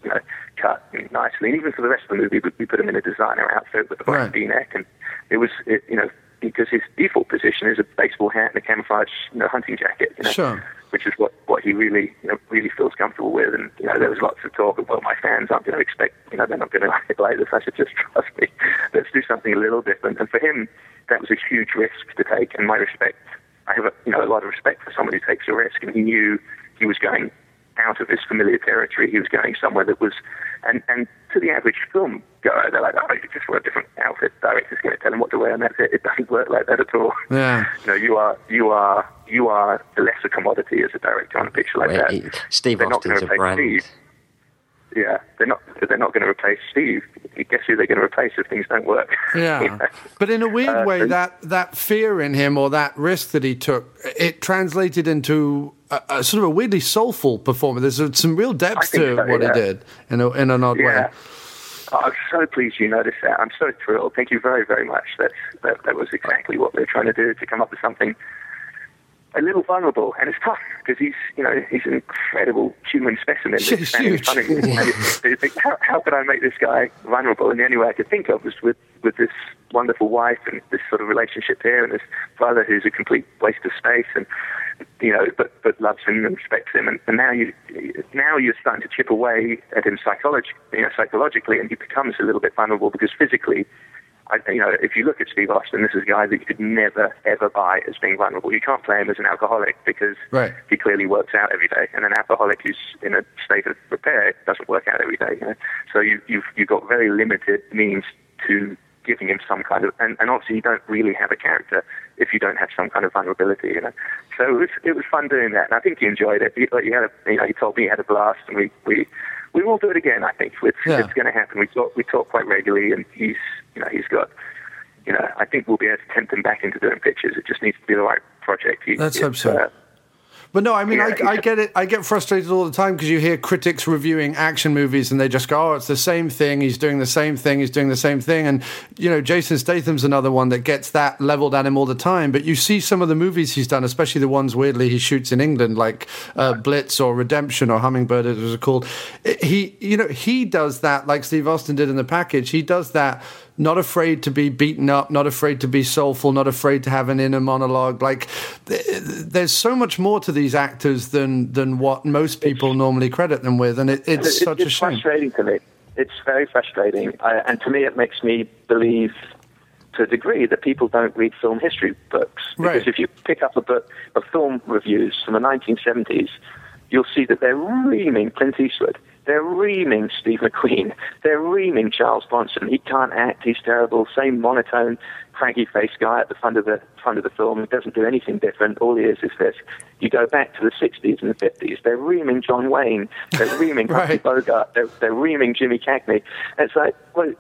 you know, cut nicely. And even for the rest of the movie, we, we put him in a designer outfit with a black Right. V-neck, and it was, it, you know, because his default position is a baseball hat and a camouflage, you know, hunting jacket. You know, Sure. Which is what, what he really you know really feels comfortable with. And you know there was lots of talk of well my fans aren't going to expect you know they're not going to like, like this. I should just trust me, let's do something a little different. And for him that was a huge risk to take. And my respect, I have a, you know a lot of respect for someone who takes a risk. And he knew he was going out of his familiar territory. He was going somewhere that was, and and to the average film guy, they're like, oh, you just wear a different outfit. Director's going to tell him what to wear, and that's it. It doesn't work like that at all. Yeah. You know, you are you are you are the lesser commodity as a director on a picture like Wait, that. Steve They're Austin's a brand. Steve. Yeah, they're not. They're not going to replace Steve. Guess who they're going to replace if things don't work? Yeah. You know? But in a weird Uh, way, that, that fear in him or that risk that he took, it translated into a, a sort of a weirdly soulful performance. There's some real depth to so, what yeah. he did in, a, in an odd Yeah. way. Oh, I'm so pleased you noticed that. I'm so thrilled. Thank you very, very much. That's, that, that was exactly what they're trying to do, to come up with something a little vulnerable. And it's tough because he's, you know, he's an incredible human specimen. that's He's standing in huge. front. And you- you think, how, how could I make this guy vulnerable? And the only way I could think of was with, with this wonderful wife and this sort of relationship here and this brother who's a complete waste of space and you know, but but loves him and respects him, and, and now you now you're starting to chip away at him psychologically, you know, psychologically, and he becomes a little bit vulnerable because physically, I, you know, if you look at Steve Austin, this is a guy that you could never ever buy as being vulnerable. You can't play him as an alcoholic because Right. he clearly works out every day, and an alcoholic who's in a state of repair doesn't work out every day. You know? So you, you've you've got very limited means to giving him some kind of, and, and obviously you don't really have a character if you don't have some kind of vulnerability. You know, so it was it was fun doing that, and I think he enjoyed it. He, like, he had a, you know, he told me he had a blast, and we we we will do it again. I think it's Yeah. it's going to happen. We talk we talk quite regularly, and he's you know he's got. You know, I think we'll be able to tempt him back into doing pictures. It just needs to be the right project. He, Let's hope so. Uh, But no, I mean, yeah, I, I, get it. I get frustrated all the time because you hear critics reviewing action movies and they just go, "Oh, it's the same thing. He's doing the same thing. He's doing the same thing." And you know, Jason Statham's another one that gets that leveled at him all the time. But you see some of the movies he's done, especially the ones weirdly he shoots in England, like uh, Blitz or Redemption or Hummingbird, as it was called. He, you know, he does that like Steve Austin did in the package. He does that not afraid to be beaten up, not afraid to be soulful, not afraid to have an inner monologue. Like, there's so much more to these actors than than what most people normally credit them with, and it, it's, it's such it's a shame. It's frustrating to me. It's very frustrating, I, and to me, it makes me believe to a degree that people don't read film history books. Because right. if you pick up a book of film reviews from the 1970s, you'll see that they're reaming Clint Eastwood. They're reaming Steve McQueen. They're reaming Charles Bronson. He can't act. He's terrible. Same monotone, cranky faced guy at the front of the front of the film. He doesn't do anything different. All he is is this. You go back to the 60s and the 50s. They're reaming John Wayne. They're reaming right. Humphrey Bogart. They're, they're reaming Jimmy Cagney. And it's like, well,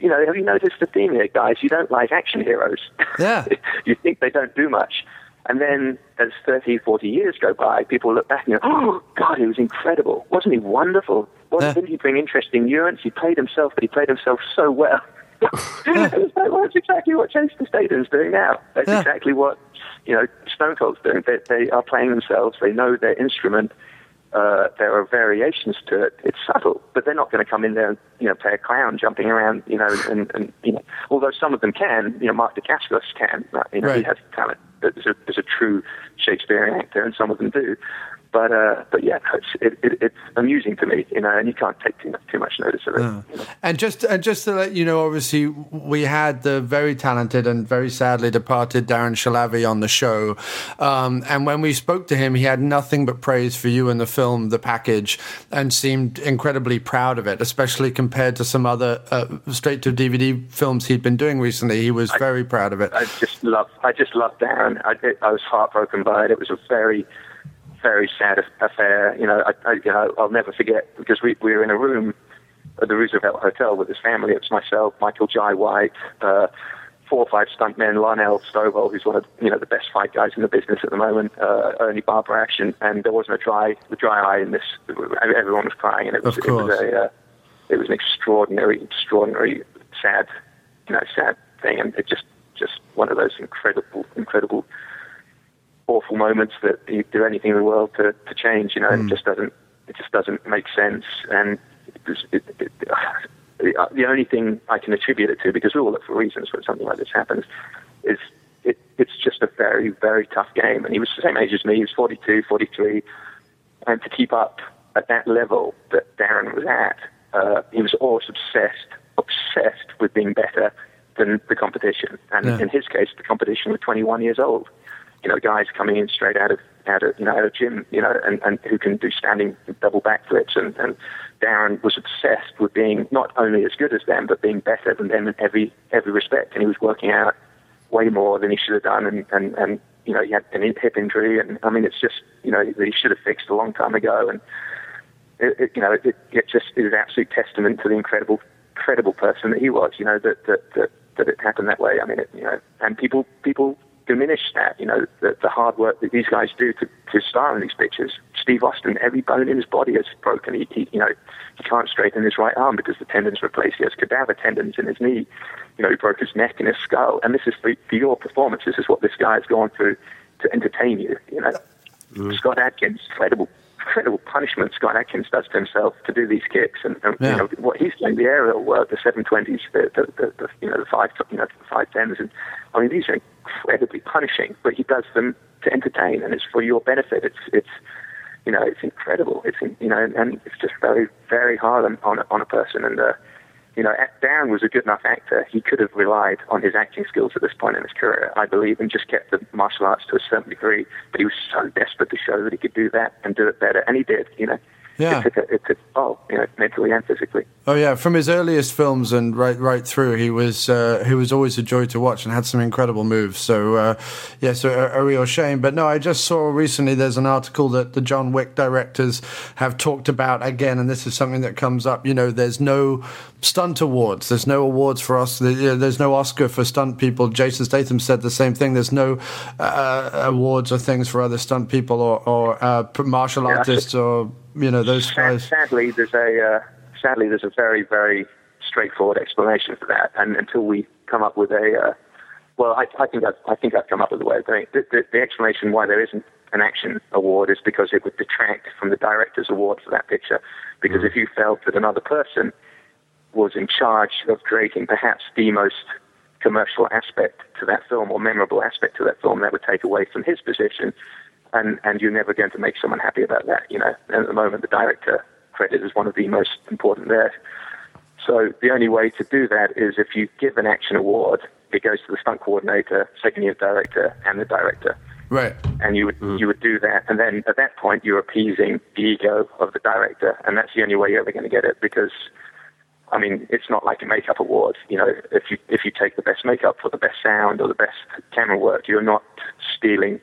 you know, have you noticed the theme here, guys? You don't like action heroes. Yeah. you think they don't do much. And then as 30, 40 years go by, people look back and go, oh, God, he was incredible. Wasn't he wonderful? Wasn't yeah. he bring interesting nuance? He played himself, but he played himself so well. like, well, that's exactly what Jason Statham's doing now. That's yeah. exactly what, you know, Stone Cold's doing. They, they are playing themselves. They know their instrument. Uh, there are variations to it. It's subtle, but they're not going to come in there and you know play a clown jumping around. You know, and, and you know, although some of them can. You know, Mark Dacascos can. You know, right. he has talent. There's a, there's a true Shakespearean actor, and some of them do. But uh, but yeah, it's, it, it, it's amusing to me, you know, and you can't take too much, too much notice of it. Uh. You know? And just and just to let you know, obviously, we had the very talented and very sadly departed Darren Shahlavi on the show, um, and when we spoke to him, he had nothing but praise for you and the film, The Package, and seemed incredibly proud of it, especially compared to some other uh, straight to DVD films he'd been doing recently. He was I, very proud of it. I just love, I just love Darren. I, I was heartbroken by it. It was a very very sad affair. You know, I, I, you know, I'll never forget because we, we were in a room at the Roosevelt Hotel with his family. It was myself, Michael Jai White, uh, four or five stuntmen, Larnell Stovall, who's one of you know the best fight guys in the business at the moment, uh, Ernie Barbarash, and, and there wasn't a dry a dry eye in this. Everyone was crying, and it was, it was a uh, it was an extraordinary, extraordinary, sad, you know, sad thing, and it just just one of those incredible, incredible awful moments that you do anything in the world to, to change. You know, mm. it just doesn't it just doesn't make sense. And it, it, it, the only thing I can attribute it to, because we all look for reasons when something like this happens, is it, it's just a very very tough game. And he was the same age as me. He was 42, 43, and to keep up at that level that Darren was at, uh, he was always obsessed, obsessed with being better than the competition. And yeah. in his case, the competition was 21 years old you know, guys coming in straight out of out of you know out of gym, you know, and, and who can do standing double backflips. And, and Darren was obsessed with being not only as good as them, but being better than them in every every respect. And he was working out way more than he should have done. And and, and you know, he had an hip injury, and I mean, it's just you know that he should have fixed a long time ago. And it, it, you know, it, it just is an absolute testament to the incredible incredible person that he was. You know that that that, that it happened that way. I mean, it, you know, and people people diminish that, you know, the, the hard work that these guys do to, to star in these pictures. Steve Austin, every bone in his body is broken. He, he, you know, he can't straighten his right arm because the tendon's replaced. He has cadaver tendons in his knee. You know, he broke his neck and his skull. And this is for, for your performance. This is what this guy has gone through to entertain you. You know, mm. Scott Adkins, incredible incredible punishment Scott Adkins does to himself to do these kicks, and, and yeah. you know what he's doing the aerial work, the 720s, the, the, the, the you know the five you know the five tens, and I mean these are incredibly punishing, but he does them to entertain, and it's for your benefit. It's it's you know it's incredible. It's you know and it's just very very hard on on a, on a person, and uh, you know Darren was a good enough actor. He could have relied on his acting skills at this point in his career, I believe, and just kept the martial arts to a certain degree. But he was so desperate to show that he could do that and do it better, and he did. You know. Yeah. It took a, it took oh, you know, mentally and physically. Oh yeah, from his earliest films and right right through, he was uh, he was always a joy to watch and had some incredible moves. So uh, yeah, so a, a, real shame. But no, I just saw recently there's an article that the John Wick directors have talked about again, and this is something that comes up. You know, there's no stunt awards. There's no awards for us. There's no Oscar for stunt people. Jason Statham said the same thing. There's no uh, awards or things for other stunt people or, or uh, martial yeah, artists or you know those guys. Sadly, there's a uh, sadly there's a very very straightforward explanation for that, and until we come up with a uh, well, I, I think I've, I think I've come up with a way of doing it. The, the, the explanation why there isn't an action award is because it would detract from the director's award for that picture. Because mm. if you felt that another person was in charge of creating perhaps the most commercial aspect to that film or memorable aspect to that film, that would take away from his position. And, and you're never going to make someone happy about that, you know. And at the moment, the director credit is one of the most important there. So the only way to do that is if you give an action award, it goes to the stunt coordinator, second unit director, and the director. Right. And you would mm. you would do that, and then at that point you're appeasing the ego of the director, and that's the only way you're ever going to get it because I mean, it's not like a makeup award. You know, if you if you take the best makeup for the best sound or the best camera work, you're not stealing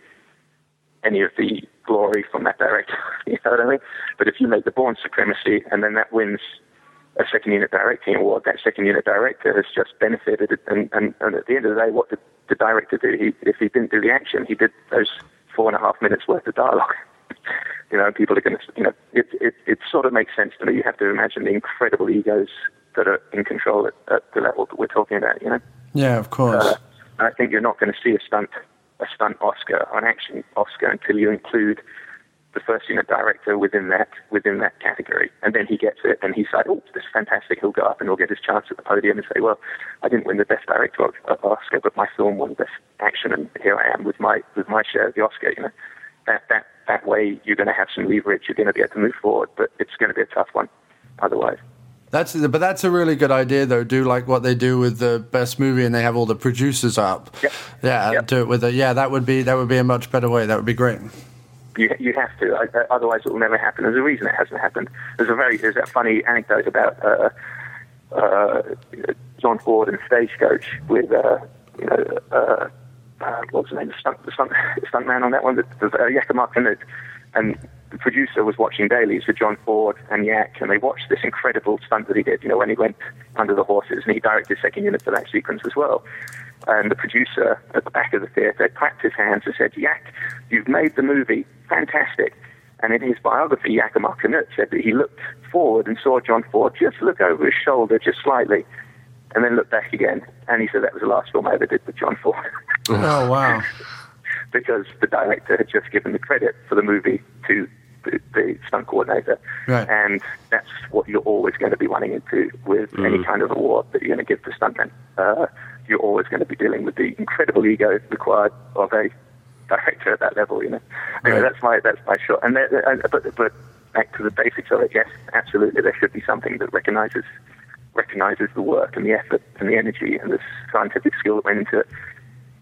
any of the glory from that director. you know what I mean? But if you make the Bourne Supremacy and then that wins a second unit directing award, that second unit director has just benefited. And, and, and at the end of the day, what did the director do? He, if he didn't do the action, he did those four and a half minutes worth of dialogue. you know, people are going to, you know, it, it, it sort of makes sense to me. You have to imagine the incredible egos that are in control at, at the level that we're talking about. You know. Yeah, of course. Uh, I think you're not going to see a stunt a stunt Oscar an action Oscar until you include the first unit director within that within that category, and then he gets it, and he's like, "Oh, this is fantastic." He'll go up and he'll get his chance at the podium and say, "Well, I didn't win the best director Oscar, but my film won the best action, and here I am with my with my share of the Oscar." You know, that that that way you're going to have some leverage. You're going to be able to move forward, but it's going to be a tough one otherwise. That's but that's a really good idea though. Do like what they do with the best movie, and they have all the producers up. Yep. Yeah, yep. do it with a Yeah, that would be that would be a much better way. That would be great. You you have to, otherwise it will never happen. There's a reason it hasn't happened. There's a very there's that funny anecdote about uh, uh, John Ford and Stagecoach with uh, you know uh, uh, what's the name, the stunt the stunt, stunt man on that one, the, the uh, Yakima Canutt, and the producer was watching dailies with John Ford and Yak, and they watched this incredible stunt that he did, you know, when he went under the horses, and he directed second unit for that sequence as well. And the producer at the back of the theatre clapped his hands and said, Yak, you've made the movie fantastic. And in his biography, Yakima Canutt said that he looked forward and saw John Ford just look over his shoulder just slightly, and then look back again. And he said that was the last film I ever did with John Ford. oh, wow. Because the director had just given the credit for the movie to the, the stunt coordinator. Right. And that's what you're always going to be running into with mm. any kind of award that you're going to give to stuntmen. Uh, you're always going to be dealing with the incredible ego required of a director at that level. You know, anyway, right. that's my that's my shot. And uh, but but back to the basics of it, yes, absolutely, there should be something that recognizes recognizes the work and the effort and the energy and the scientific skill that went into it.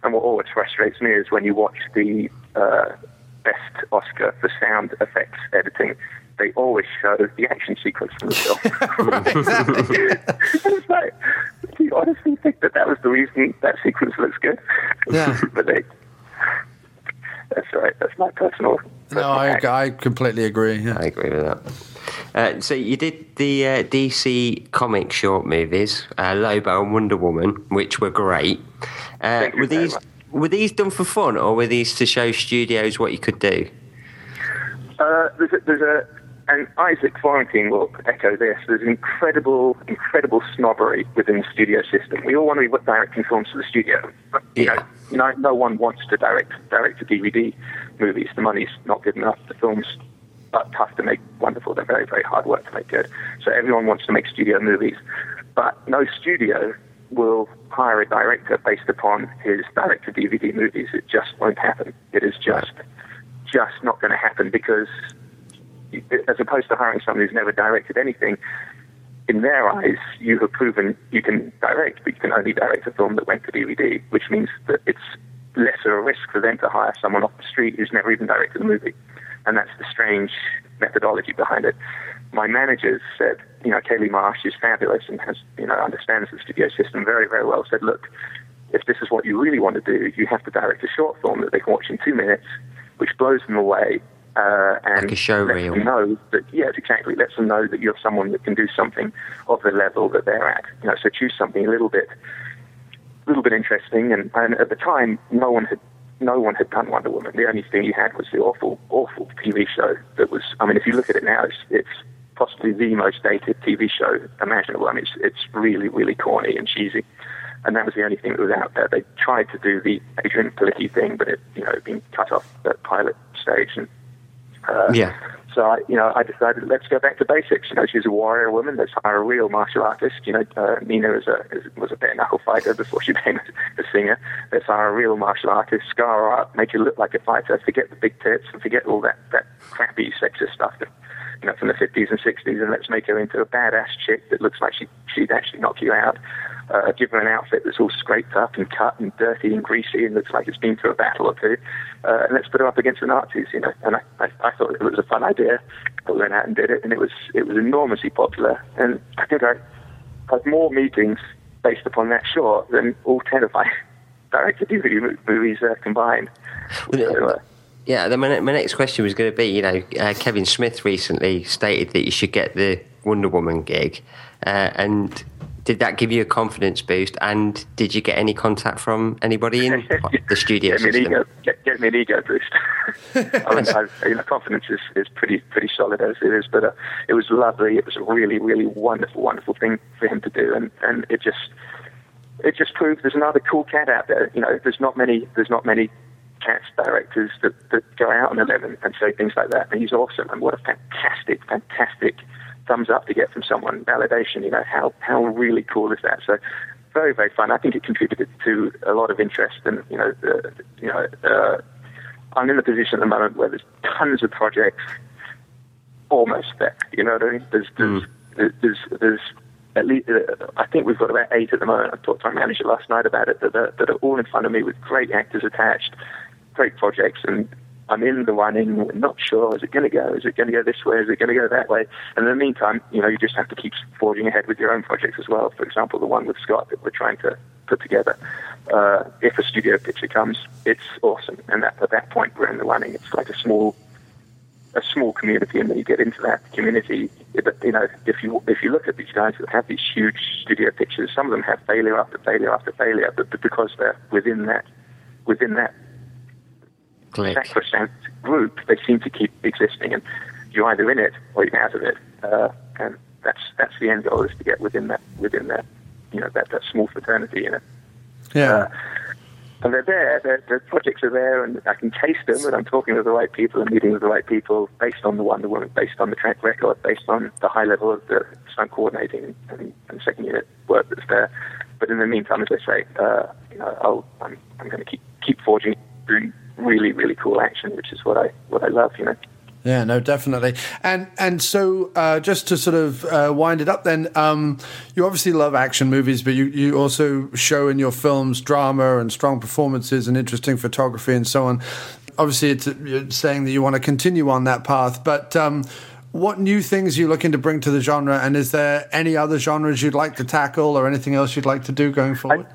And what always frustrates me is when you watch the uh, best Oscar for sound effects editing, they always show the action sequence from the film. it's like, do you honestly think that that was the reason that sequence looks good? Yeah. but they, that's right. That's my personal. personal no, I, I completely agree. Yeah. I agree with that. Uh, so you did the uh, DC comic short movies, uh, Lobo and Wonder Woman, which were great. Uh, were these much were these done for fun, or were these to show studios what you could do? Uh, there's a, there's a and Isaac Florentine will echo this. There's incredible, incredible snobbery within the studio system. We all want to be directing films for the studio. You yeah. know, no, no one wants to direct direct to DVD movies. The money's not good enough. The films are tough to make wonderful. They're very, very hard work to make good. So everyone wants to make studio movies, but no studio will hire a director based upon his direct to DVD movies. It just won't happen. It is just just not going to happen because as opposed to hiring someone who's never directed anything, in their eyes, you have proven you can direct, but you can only direct a film that went to DVD, which means that it's lesser a risk for them to hire someone off the street who's never even directed a movie. And that's the strange methodology behind it my managers said, you know, Kaylee Marsh is fabulous and has, you know, understands the studio system very, very well. Said, look, if this is what you really want to do, you have to direct a short film that they can watch in two minutes, which blows them away. Uh, and like a show reel. them know that yes, exactly. Lets them know that you're someone that can do something of the level that they're at. You know, so choose something a little bit, a little bit interesting. And, and at the time, no one had no one had done Wonder Woman. The only thing you had was the awful, awful TV show that was. I mean, if you look at it now, it's, it's possibly the most dated TV show imaginable. I mean, it's, it's really, really corny and cheesy. And that was the only thing that was out there. They tried to do the Adrianne Palicki thing, but it, you know, been cut off at pilot stage. And uh, Yeah. so I, you know, I decided let's go back to basics. You know, she's a warrior woman. Let's hire a real martial artist. You know, uh, Nina is a is, was a bare knuckle fighter before she became a, a singer. Let's hire a real martial artist, scar her up, make her look like a fighter. Forget the big tits and forget all that that crappy sexist stuff that you know from the 50s and 60s, and let's make her into a badass chick that looks like she she'd actually knock you out. Uh, give her an outfit that's all scraped up and cut and dirty and greasy and looks like it's been through a battle or two. Uh, and let's put her up against the Nazis, you know. And I, I, I thought it was a fun idea. I went out and did it, and it was it was enormously popular. And I think I had more meetings based upon that short than all ten of my directed DVD movies uh, combined. Well, So, uh, Yeah, then my, my next question was going to be, you know, uh, Kevin Smith recently stated that you should get the Wonder Woman gig, uh, and did that give you a confidence boost? And did you get any contact from anybody in the studio get me an system? ego, get, get me an ego boost. I mean, I, you know, confidence is, is pretty pretty solid as it is, but uh, it was lovely. It was a really really wonderful wonderful thing for him to do, and and it just it just proved there's another cool cat out there. You know, there's not many there's not many cats directors that, that go out on a limb and, and say things like that. And he's awesome, and what a fantastic fantastic thumbs up to get from someone validation. You know, how how really cool is that? So very very fun. I think it contributed to a lot of interest, and you know, the, you know. Uh, I'm in a position at the moment where there's tons of projects almost there. You know what I mean? There's there's there's, there's, there's at least uh, I think we've got about eight at the moment. I talked to my manager last night about it that are, that are all in front of me with great actors attached, great projects, and I'm in the running. We're not sure is it going to go? Is it going to go this way? Is it going to go that way? And in the meantime, you know, you just have to keep forging ahead with your own projects as well. For example, the one with Scott that we're trying to put together. Uh, if a studio picture comes, it's awesome, and that, at that point we're in the running. It's like a small a small community, and then you get into that community. But you know, if you if you look at these guys that have these huge studio pictures, some of them have failure after failure after failure, but because they're within that within that Click. sacrosanct group, they seem to keep existing, and you're either in it or you're out of it. Uh, and that's that's the end goal is to get within that within that you know that that small fraternity. You know. Yeah. And they're there, their, their projects are there, and I can taste them, and I'm talking with the right people and meeting with the right people based on the Wonder Woman, based on the track record, based on the high level of the stunt coordinating and, and second unit work that's there. But in the meantime, as I say, uh, you know, I'll, I'm, I'm going to keep keep forging through really, really cool action, which is what I what I love, you know. Yeah, no, definitely. And and so uh, just to sort of uh, wind it up, then um, you obviously love action movies, but you, you also show in your films drama and strong performances and interesting photography and so on. Obviously, it's you're saying that you want to continue on that path, but. Um, what new things are you looking to bring to the genre, and is there any other genres you'd like to tackle, or anything else you'd like to do going forward?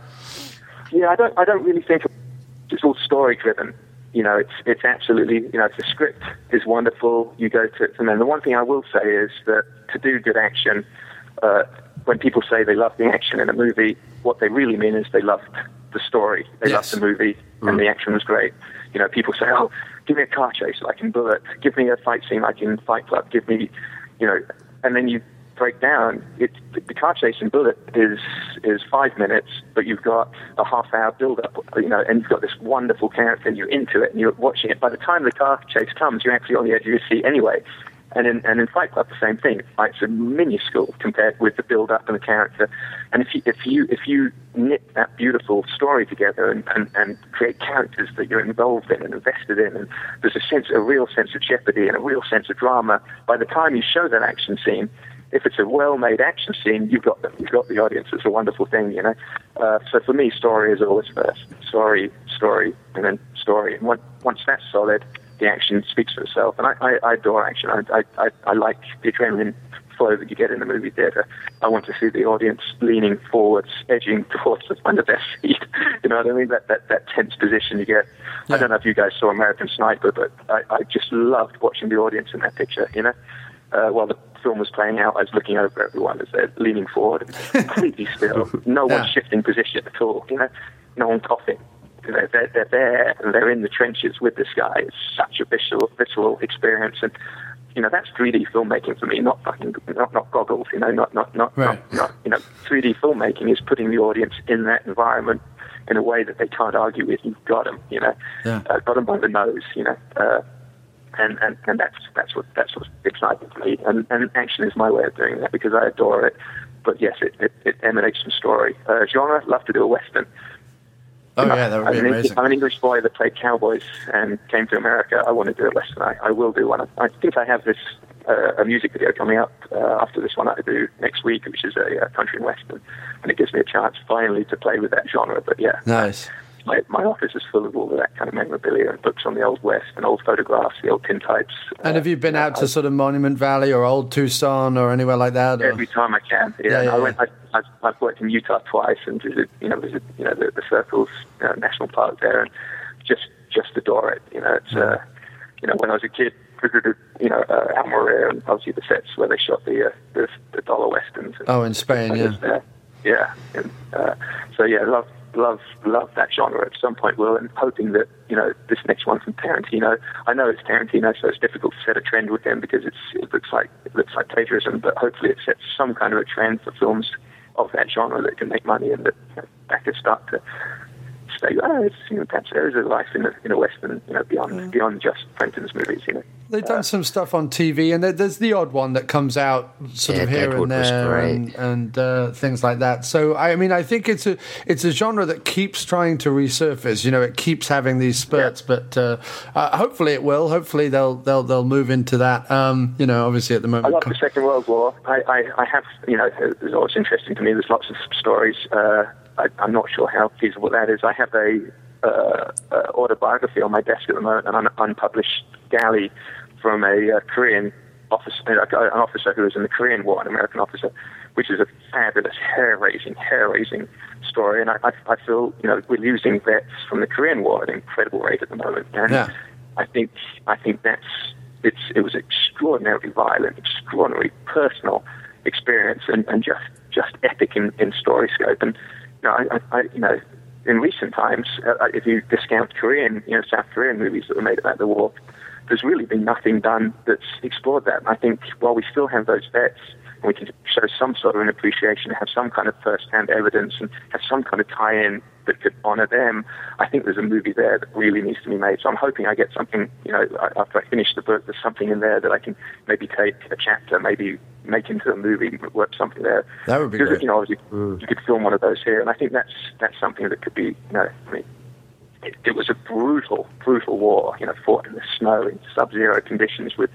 Yeah, I don't I don't really think it's all story driven. You know, it's it's absolutely you know, the script is wonderful, you go to it. And then the one thing I will say is that to do good action, uh, when people say they love the action in a movie, what they really mean is they loved the story, they Yes. loved the movie, and the action was great. You know, people say, "Oh, give me a car chase like in Bullitt, give me a fight scene like in Fight Club, give me," you know, and then you break down. The car chase in Bullitt is is five minutes, but you've got a half hour build up, you know, and you've got this wonderful character, and you're into it, and you're watching it. By the time the car chase comes, you're actually on the edge of your seat anyway. And in and in Fight Club, the same thing. Fights are minuscule compared with the build up and the character. And if you if you if you knit that beautiful story together and, and, and create characters that you're involved in and invested in, and there's a sense, a real sense of jeopardy and a real sense of drama. By the time you show that action scene, if it's a well-made action scene, you've got the, you've got the audience. It's a wonderful thing, you know. Uh, so for me, story is always first. Story, story, and then story. And once once that's solid, the action speaks for itself. And I, I, I adore action. I, I, I like the adrenaline flow that you get in the movie theater. I want to see the audience leaning forwards, edging towards the front of their seat. you know what I mean? That, that, that tense position you get. Yeah. I don't know if you guys saw American Sniper, but I, I just loved watching the audience in that picture, you know? Uh, while the film was playing out, I was looking over everyone as they're leaning forward, completely still. No yeah. one shifting position at all, you know? No one coughing they're, they're, they're there and they're in the trenches with this guy. It's such a visceral, visceral experience, and you know that's 3D filmmaking for me, not fucking not not goggles. You know, not not not, right. not, not you know 3D filmmaking is putting the audience in that environment in a way that they can't argue with. You've got them, you know, yeah. uh, got them by the nose, you know. Uh, and, and, and that's that's what that's what's exciting to me. And, and action is my way of doing that because I adore it. But yes, it, it, it emanates from story. Uh, genre, love to do a western. Oh yeah, that would be I'm amazing. I'm an English boy that played cowboys and came to America. I want to do a western. I, I will do one. I think I have this uh, a music video coming up uh, after this one I do next week, which is a, a country and western, and it gives me a chance finally to play with that genre. But yeah, nice my, my office is full of all of that kind of memorabilia and books on the Old West and old photographs, the old tintypes. And have you been uh, out to sort of Monument Valley or Old Tucson or anywhere like that? Or? Every time I can. Yeah, yeah, yeah I went. I, I've, I've, worked in Utah twice and visit, you know, visit, you know, the, the Circles uh, National Park there, and just just adore it. You know, it's, uh, you know, when I was a kid, visited, you know, uh, Almeria and obviously the sets where they shot the uh, the, the dollar westerns. And, oh, in Spain, yeah. There. Yeah, and, uh, so yeah, love love love that genre at some point, Will, and hoping that you know this next one from Tarantino. I know it's Tarantino, so it's difficult to set a trend with him because it's it looks like it looks like plagiarism, but hopefully it sets some kind of a trend for films of that genre that can make money and that you know, that could start to say, oh, it's, you know, perhaps there is a life in a, in a western, you know, beyond mm. beyond just Quentin's movies, you know. They've done uh, some stuff on TV, and there's the odd one that comes out sort yeah, of here Deadwood and there, and, and uh, things like that. So, I mean, I think it's a it's a genre that keeps trying to resurface. You know, it keeps having these spurts, yeah. but uh, uh, hopefully it will. Hopefully they'll they'll they'll move into that. Um, you know, obviously at the moment, I love the Second World War. I, I, I have, you know, it's always interesting to me. There's lots of stories. I, am not sure how feasible that is. I have a uh, uh, autobiography on my desk at the moment, an un- unpublished galley from a uh, Korean officer, uh, an officer who was in the Korean War, an American officer, which is a fabulous, hair-raising, hair-raising story. And I, I, I feel, you know, we're losing vets from the Korean War at an incredible rate at the moment. And yeah. I think, I think that's it's it was extraordinarily violent, extraordinarily personal experience, and, and just just epic in, in story scope. And know, I, I, you know, in recent times, uh, if you discount Korean, you know, South Korean movies that were made about the war, there's really been nothing done that's explored that. And I think while we still have those vets, and we can show some sort of an appreciation, have some kind of first-hand evidence, and have some kind of tie-in that could honour them. I think there's a movie there that really needs to be made. So I'm hoping I get something, you know, after I finish the book, there's something in there that I can maybe take a chapter, maybe make into a movie, work something there. That would be because, great. You know, obviously mm. you could film one of those here, and I think that's that's something that could be, you know, I mean, it, it was a brutal, brutal war, you know, fought in the snow in sub-zero conditions with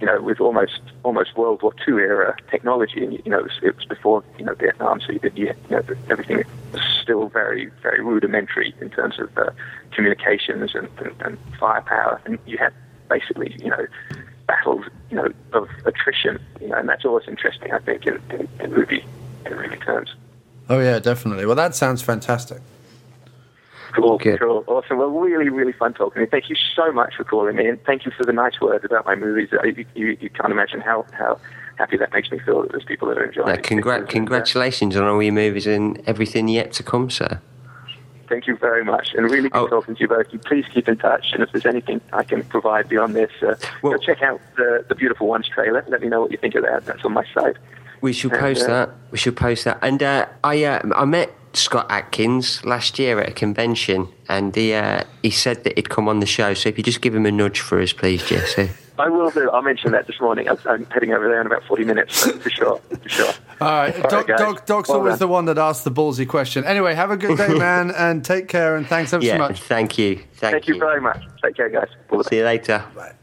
you know, with almost almost World War II era technology, and you know, it was, it was before you know Vietnam, so you, did, you, know everything was still very very rudimentary in terms of uh, communications and, and, and firepower, and you had basically you know battles you know of attrition, you know, and that's always interesting, I think, in, in, in movie in movie terms. Oh yeah, definitely. Well, that sounds fantastic. Cool, Good. cool, awesome. Well, really, really fun talking. And thank you so much for calling me, and thank you for the nice words about my movies. You, you, you can't imagine how how happy that makes me feel that there's people that are enjoying. Uh, congr- congratulations on all your movies and everything yet to come, sir. Thank you very much, and really good oh. talking to you both. Please keep in touch, and if there's anything I can provide beyond this, uh, well, check out the, the Beautiful Ones trailer. Let me know what you think of that. That's on my site. We should post uh, that. We should post that. And uh, I, uh, I met Scott Adkins last year at a convention, and he uh, he said that he'd come on the show. So if you just give him a nudge for us, please, Jesse. I will do. I'll mention that this morning. I'm, I'm heading over there in about 40 minutes, for sure. For sure. All right. All Doc, right Doc, Doc's well always done. the one that asks the ballsy question. Anyway, have a good day, man, and take care, and thanks ever yeah, so much. Thank you. Thank, thank you. you very much. Take care, guys. See you later. Bye.